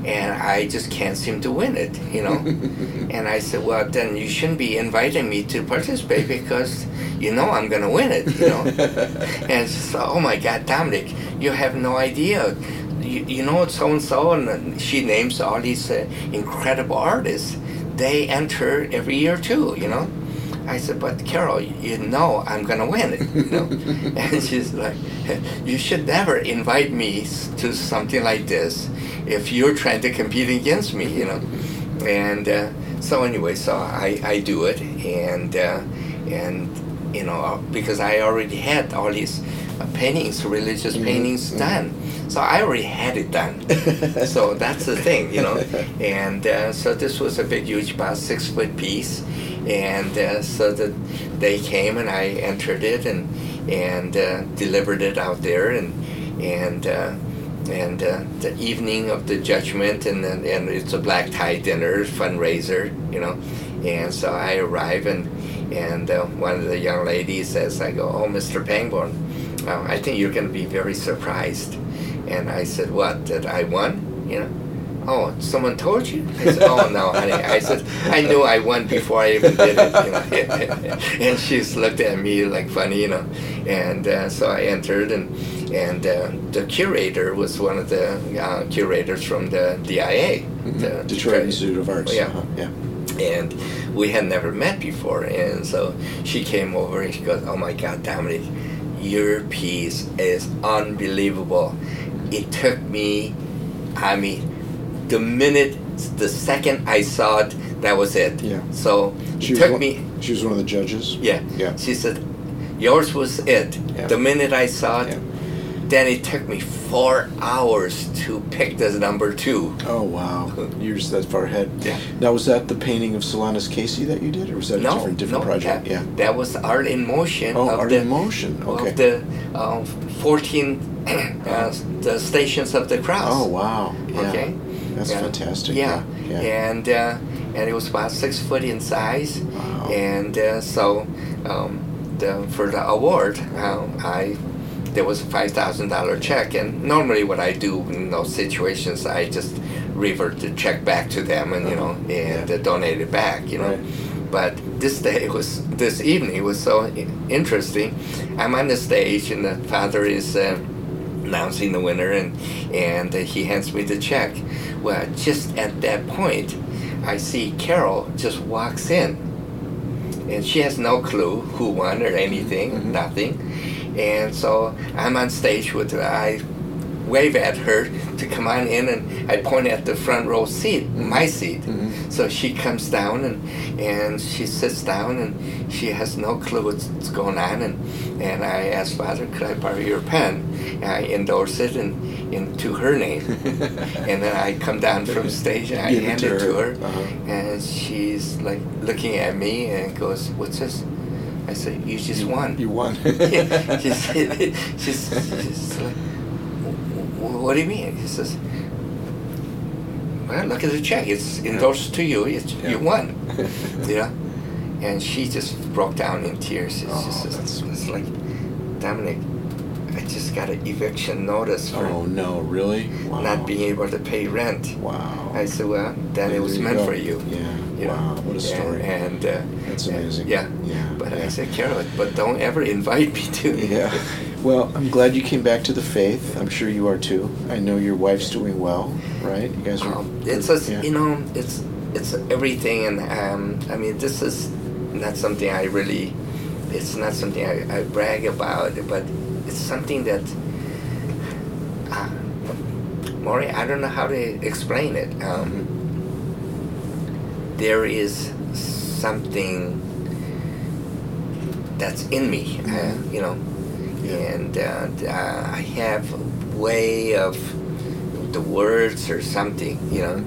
And I just can't seem to win it, you know. and I said, well, then you shouldn't be inviting me to participate because you know I'm going to win it, you know. and said, oh my God, Dominic, you have no idea. You, you know so and so, and she names all these uh, incredible artists. They enter every year too, you know. I said, but Carol, you know I'm gonna win it, you know. and she's like, you should never invite me to something like this if you're trying to compete against me, you know. And uh, so anyway, so I, I do it, and uh, and you know, because I already had all these uh, paintings, religious Mhm, paintings mhm. done. So I already had it done. so that's the thing, you know. And uh, so this was a big, huge, about six foot piece. And uh, so that they came and I entered it and and uh, delivered it out there and and uh, and uh, the evening of the judgment and and it's a black tie dinner fundraiser, you know. And so I arrive and and uh, one of the young ladies says, I go, oh, Mr. Pangborn, uh, I think you're going to be very surprised. And I said, what? That I won? You know? Oh, someone told you? I said, oh no, honey. I said, I knew I won before I even did it. You know? and she's looked at me like funny, you know. And uh, so I entered, and and uh, the curator was one of the uh, curators from the DIA, the Detroit Institute of Arts. Yeah. Uh-huh, yeah. and we had never met before and so she came over and she goes oh my god dominic your piece is unbelievable it took me i mean the minute the second i saw it that was it Yeah. so She it took one, me She was one of the judges. yeah Yeah. she said yours was it Yeah. the minute i saw it Yeah. then it took me four hours to pick this number two Oh wow, you're just that far ahead. Yeah. Now was that the painting of Solanus Casey that you did, or was that a no, different different no, project? That, yeah. that was art in motion. Oh, of art the, in motion. Okay. Of the uh, 14 uh, the stations of the cross. oh wow. Yeah. Okay. That's fantastic. Yeah. Yeah. yeah. And uh, and it was about six foot in size. Wow. And uh, so um, the, for the award, um, I there was a five thousand dollar check. And normally, what I do in those situations, I just revert the check back to them, and you know, Uh-huh. and Yeah. uh, donate it back. You know. Right. But this day was this evening was so interesting. I'm on the stage, and the father is. Uh, announcing the winner and and he hands me the check. Well just at that point i see carol just walks in and she has no clue who won or anything Mhm. nothing. And so i'm on stage with her. I wave at her to come on in and i point at the front row seat my seat Mhm. so she comes down and and she sits down and she has no clue what's, going on and and I ask Father, could I borrow your pen? And I endorse it in, into her name. and then I come down from stage and I Give it hand to it to her. her. Uh-huh. And she's like looking at me and goes, What's this? I said, You just won. You won. Yeah, she's, she's, she's like, "Wh- wh- What do you mean? He says, Well, look at the check. It's endorsed to you. It's, Yeah. You won. you know? And she just broke down in tears. It's Oh, just that's it's like, Dominic, I just got an eviction notice for oh no, really? Wow. not being able to pay rent. Wow. I said, well, then it was meant go. for you. Yeah. you know? What a story. And, and uh, That's and- amazing. yeah. Yeah. But yeah. I said, Carol, but don't ever invite me to. Yeah. Well, I'm glad you came back to the faith. I'm sure you are too. I know your wife's doing well, right? You guys are. Um, it's a, yeah. you know, it's it's everything, and um, I mean, this is not something I really, it's not something I, I brag about, but it's something that, uh, Maury, I don't know how to explain it. Um, there is something that's in me, uh, you know. And uh, uh, I have a way of the words or something, you know.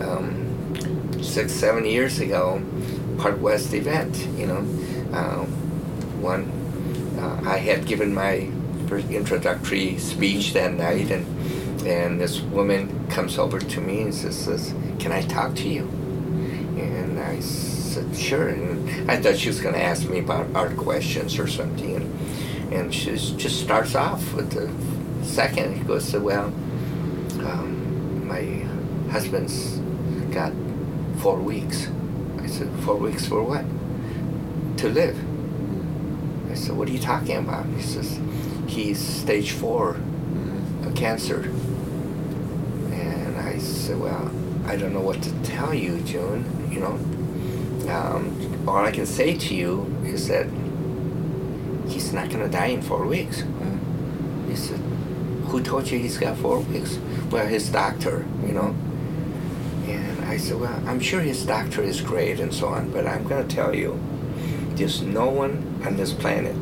Um, six, seven years ago, Park West event, you know, uh, one, I had given my introductory speech that night, and and this woman comes over to me and says, "Can I talk to you?" And I said, "Sure." And I thought she was going to ask me about art questions or something, and she just starts off with the second. He goes, "Well, um, my husband's got four weeks." I said, four weeks for what? To live. I said, what are you talking about? He says, he's stage four cancer. And I said, well, I don't know what to tell you, June. You know, um, all I can say to you is that he's not going to die in four weeks. Mhm. He said, who told you he's got four weeks? Well, his doctor, you know. And I said, well, I'm sure his doctor is great and so on, but I'm going to tell you, there's no one on this planet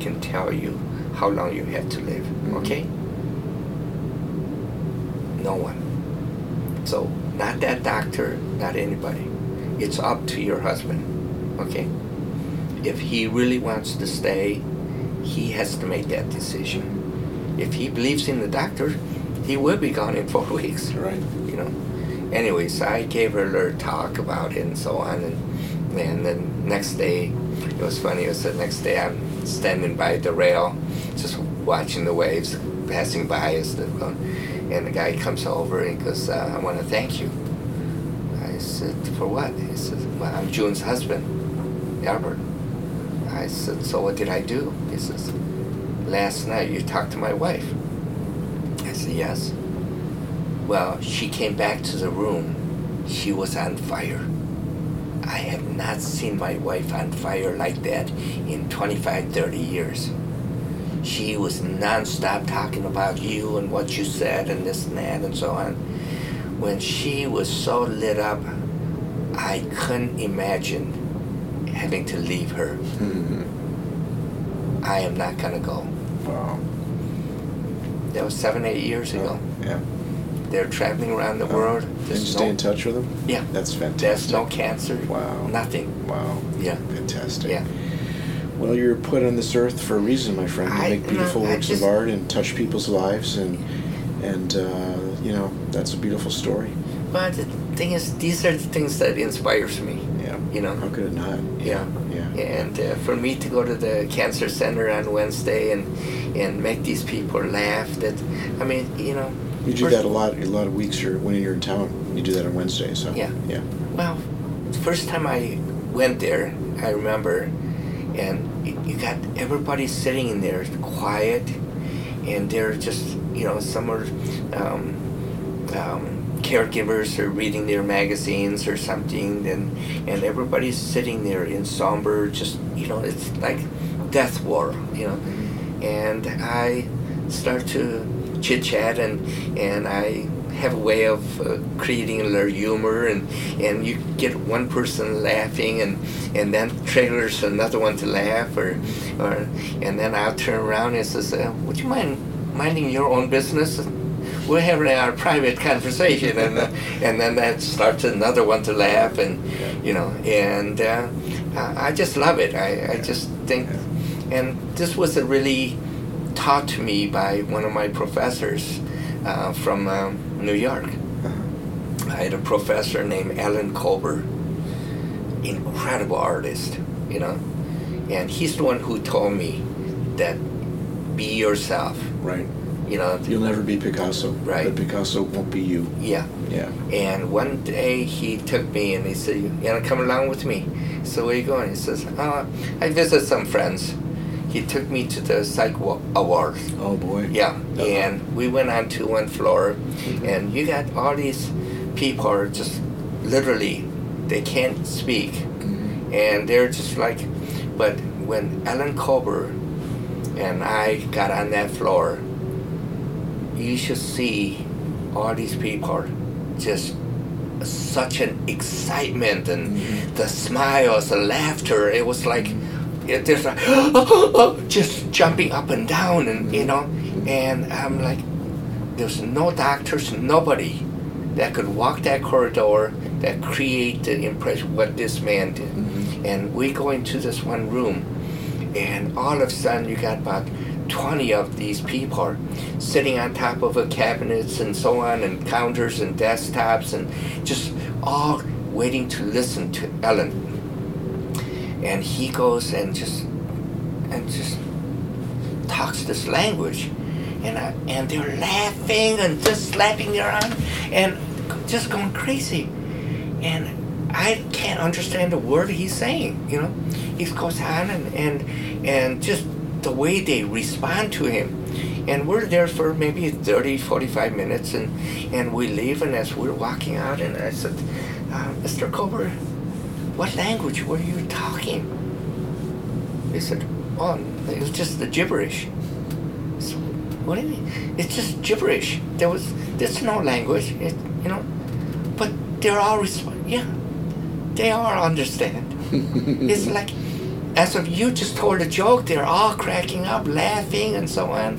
can tell you how long you have to live. Mhm. Okay? No one. So, not that doctor, not anybody. It's up to your husband. Okay? If he really wants to stay, he has to make that decision. If he believes in the doctor, he will be gone in four weeks Right. you know. Anyways, I gave her a little talk about it and so on, and and then next day, it was funny. It was the next day I'm standing by the rail, just watching the waves passing by as the, and the guy comes over and goes, uh, "I want to thank you." I said, "For what?" He says, "Well, I'm June's husband, Albert." I said, "So what did I do?" He says, "Last night you talked to my wife." I said, "Yes." Well, she came back to the room. She was on fire. I have not seen my wife on fire like that in 25, 30 years. She was nonstop talking about you and what you said and this and that and so on. When she was so lit up, I couldn't imagine having to leave her. Mhm. I am not gonna go. Wow. That was seven, eight years ago. Yeah. They're traveling around the world. And you There's stay in touch with them? Yeah. That's fantastic. there's no cancer. Wow. Nothing. Wow. Yeah. Fantastic. Yeah. Well, you're put on this earth for a reason, my friend. You I- make beautiful no, works just- of art and touch people's lives, and and uh, you know that's a beautiful story. But the thing is, these are the things that inspires me. You know. How could it not? Yeah. Yeah. And uh, for me to go to the cancer center on Wednesday and and make these people laugh, that I mean, you know. You do first- that a lot. A lot of weeks you're when you're in town. You do that on Wednesday. So Yeah. Yeah. Well, the first time I went there, I remember, and you got everybody sitting in there quiet, and they're just, you know, some are um, um, caregivers are reading their magazines or something, and and everybody's sitting there in somber, just, you know, it's like death war, you know, and I start to chit chat and and I have a way of uh, creating a little humor and and you get one person laughing and and then triggers another one to laugh or or and then I'll turn around and says uh, would you mind minding your own business we're having our private conversation and uh, and then that starts another one to laugh and you know and uh, I just love it I, I just think and this was a really taught to me by one of my professors uh, from um, New York. I had a professor named Alan Colbert, incredible artist, you know, and he's the one who told me that be yourself, Right. You know. You'll never be Picasso. Right. But Picasso won't be you. Yeah. Yeah. And one day he took me and he said, "You wanna come along with me?" So where you going? He says, "Oh, I visit some friends." He took me to the psych wards. Oh boy. Yeah, Uh-huh. and we went on to one floor, and you got all these people are just literally they can't speak, Mhm. and they're just like. But when Alan Colbert and I got on that floor, you should see all these people just such an excitement and Mhm. the smiles, the laughter. It was like it, there's like just jumping up and down, and you know, and I'm like, there's no doctors, nobody that could walk that corridor that create the impression what this man did. Mhm. And we go into this one room, and all of a sudden you got about 20 of these people are sitting on top of a cabinets and so on, and counters and desktops, and just all waiting to listen to Ellen. And he goes and just and just talks this language, and I, and they're laughing and just slapping their arm and just going crazy, and I can't understand a word he's saying. You know, he goes on and and and just the way they respond to him. And we're there for maybe 30, 45 minutes, and, and we leave. And as we're walking out, and I said, uh, Mr. Colbert, what language were you talking? He said, oh, it was just the gibberish. So, what do you mean? It's just gibberish. There was, there's no language, it, you know. But they're all respond. Yeah, they all understand. it's like, as if you just told a joke, they're all cracking up, laughing, and so on.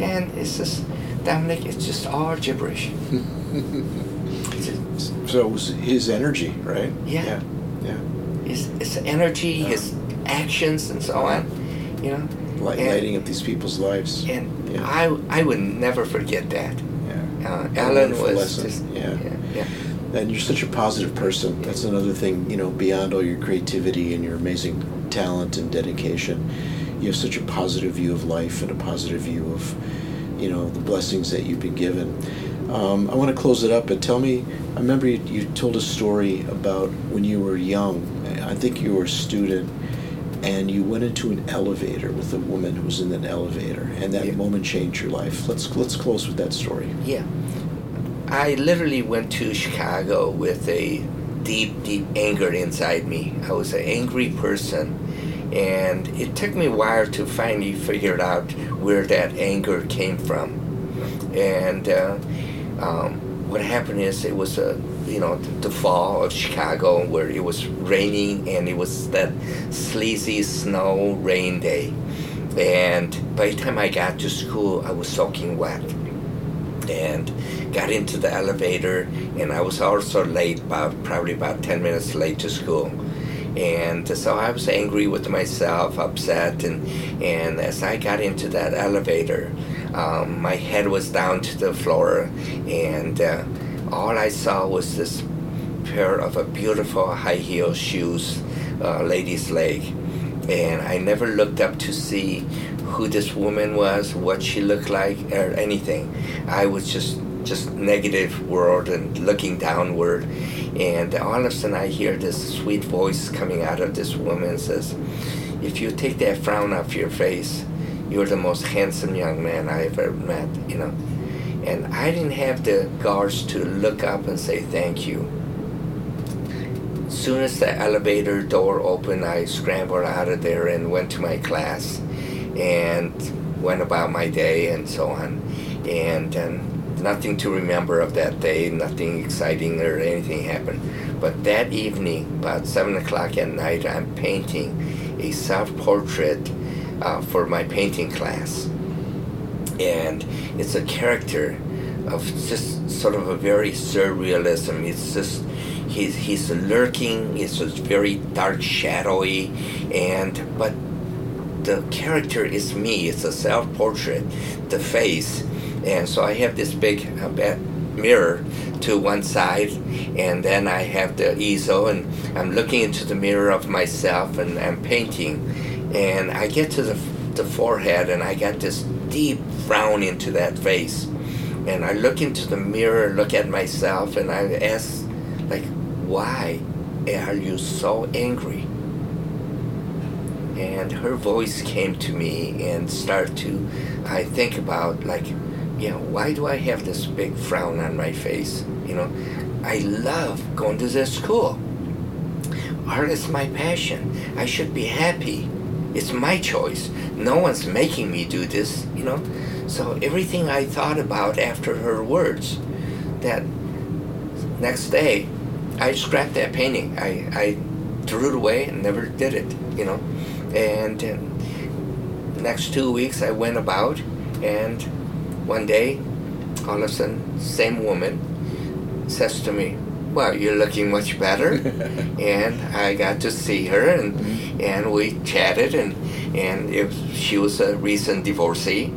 And it's just, Dominic, it's just all gibberish. so it was his energy, right? Yeah. Yeah. yeah. His, his energy, his actions, and so on. You know? Light, And- lighting up these people's lives. And Yeah. I, I would never forget that. yeah. Uh, Ellen was lesson. just, Yeah. yeah, yeah. And you're such a positive person. That's another thing, you know, beyond all your creativity and your amazing talent and dedication. You have such a positive view of life and a positive view of, you know, the blessings that you've been given. Um, I want to close it up, but tell me, I remember you, you told a story about when you were young. I think you were a student, and you went into an elevator with a woman who was in an elevator, and that Yeah. moment changed your life. Let's let's close with that story. Yeah. I literally went to Chicago with a deep, deep anger inside me. I was an angry person. And it took me a while to finally figure out where that anger came from. And uh, um, what happened is it was a, you know, the, fall of Chicago where it was raining and it was that sleazy snow rain day. And by the time I got to school, I was soaking wet and got into the elevator and i was also late about probably about 10 minutes late to school and so i was angry with myself upset and and as i got into that elevator um, my head was down to the floor and uh, all i saw was this pair of a beautiful high heel shoes uh, lady's leg and I never looked up to see who this woman was, what she looked like, or anything. I was just just negative world and looking downward, and all of a sudden I hear this sweet voice coming out of this woman says, "If you take that frown off your face, you're the most handsome young man I ever met." You know, and I didn't have the guards to look up and say thank you soon as the elevator door opened, I scrambled out of there and went to my class and went about my day and so on. And um, nothing to remember of that day, nothing exciting or anything happened. But that evening, about 7 o'clock at night, I'm painting a self portrait uh, for my painting class. And it's a character of just sort of a very surrealism. It's just he's he's lurking. It's very dark, shadowy, and but the character is me. It's a self-portrait, the face, and so I have this big uh, mirror to one side, and then I have the easel, and I'm looking into the mirror of myself, and I'm painting, and I get to the the forehead, and I got this deep frown into that face, and I look into the mirror, look at myself, and I ask, like, why are you so angry? And her voice came to me and started to, I think about like, you know, why do I have this big frown on my face? You know, I love going to this school. Art is my passion. I should be happy. It's my choice. No one's making me do this, you know. So everything I thought about after her words, that next day, I scrapped that painting. I, I threw it away and never did it, you know. And uh, next two weeks I went about, and one day, all of a sudden, same woman says to me, "Well, you're looking much better." and I got to see her, and mm-hmm. and we chatted, and and it, she was a recent divorcee.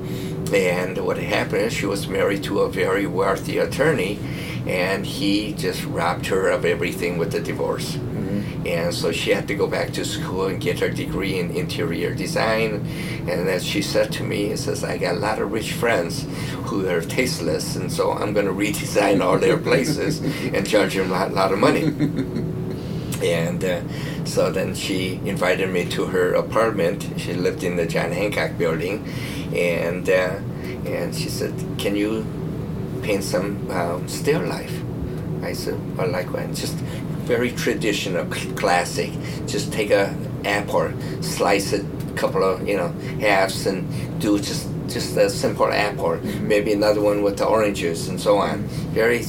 And what happened is she was married to a very wealthy attorney, and he just robbed her of everything with the divorce. And so she had to go back to school and get her degree in interior design. And as she said to me, it says, I got a lot of rich friends who are tasteless, and so I'm going to redesign all their places and charge them a lot, lot of money. And uh, so then she invited me to her apartment. She lived in the John Hancock building, and uh, and she said, "Can you paint some um, still life?" I said, "Well, like when Just very traditional, classic. Just take a apple, slice it, a couple of you know halves, and do just just a simple apple. Maybe another one with the oranges and so on. Very."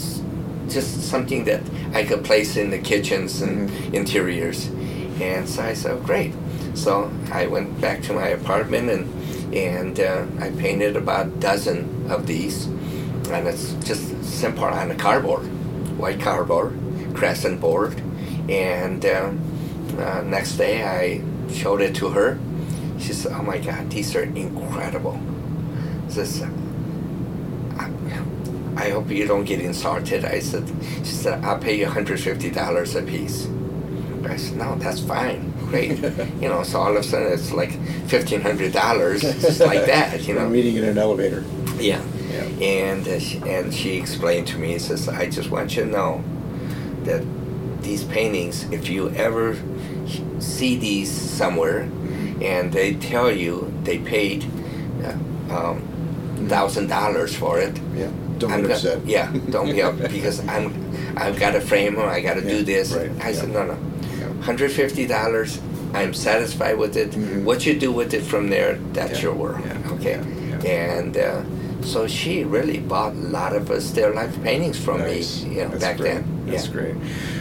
Just something that I could place in the kitchens and interiors. And so I said, oh, great. So I went back to my apartment and and uh, I painted about a dozen of these, and it's just simple on a cardboard, white cardboard, crescent board, and uh, uh, next day I showed it to her. She said, "Oh my God, these are incredible." Says, I, I hope you don't get insulted. I said, she said, I'll pay you $150 a piece. I said, no, that's fine. Great. you know, so all of a sudden it's like $1,500, just like that, you know. meeting in an elevator. Yeah. Yeah. And, uh, she, and she explained to me, says, I just want you to know that these paintings, if you ever see these somewhere and they tell you they paid uh, um, thousand dollars for it. Yeah. Don't I'm get upset. Yeah, don't be up because I'm I've got to frame them. I got to Yeah, do this. right, I said no, no, Yeah. hundred fifty dollars. I'm satisfied with it. Mhm. What you do with it from there, that's Yeah, your world. yeah, okay. yeah, yeah. And uh, so she really bought a lot of uh, still life paintings from Nice. me. You know, back great. then. That's yeah. great.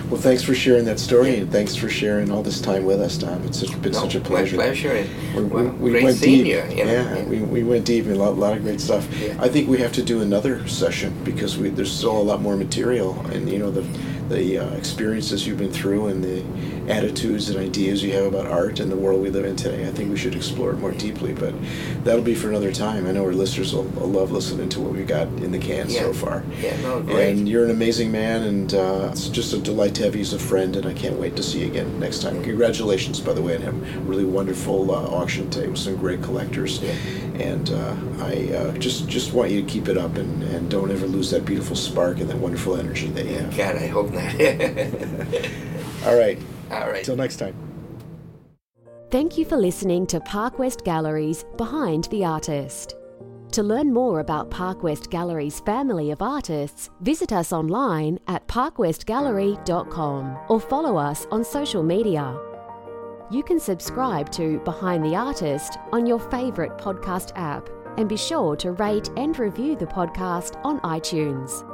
Well, thanks for sharing that story, Yeah. and thanks for sharing all this time with us, Tom. It's such, been No, such a my pleasure. pleasure. and, We, well, we, we went deep. you. you know, yeah, We, we went deep a lot, lot of great stuff. Yeah. I think we have to do another session because we, there's still a lot more material, and you know the the uh, experiences you've been through and the attitudes and ideas you have about art and the world we live in today. I think we should explore it more deeply, but that'll be for another time. I know our listeners will, will love listening to what we got in the can so far. Yeah, no, great. And you're an amazing man, and uh, it's just a delight to have you as a friend, and I can't wait to see you again next time. Congratulations, by the way, on him. Really wonderful uh, auction today with some great collectors. Yeah. And uh, I uh, just just want you to keep it up and, and don't ever lose that beautiful spark and that wonderful energy that you have. God, I hope not. All right. All right. Until next time. Thank you for listening to Park West Gallery's Behind the Artist. To learn more about Park West Gallery's family of artists, visit us online at parkwestgallery.com or follow us on social media. You can subscribe to Behind the Artist on your favourite podcast app and be sure to rate and review the podcast on iTunes.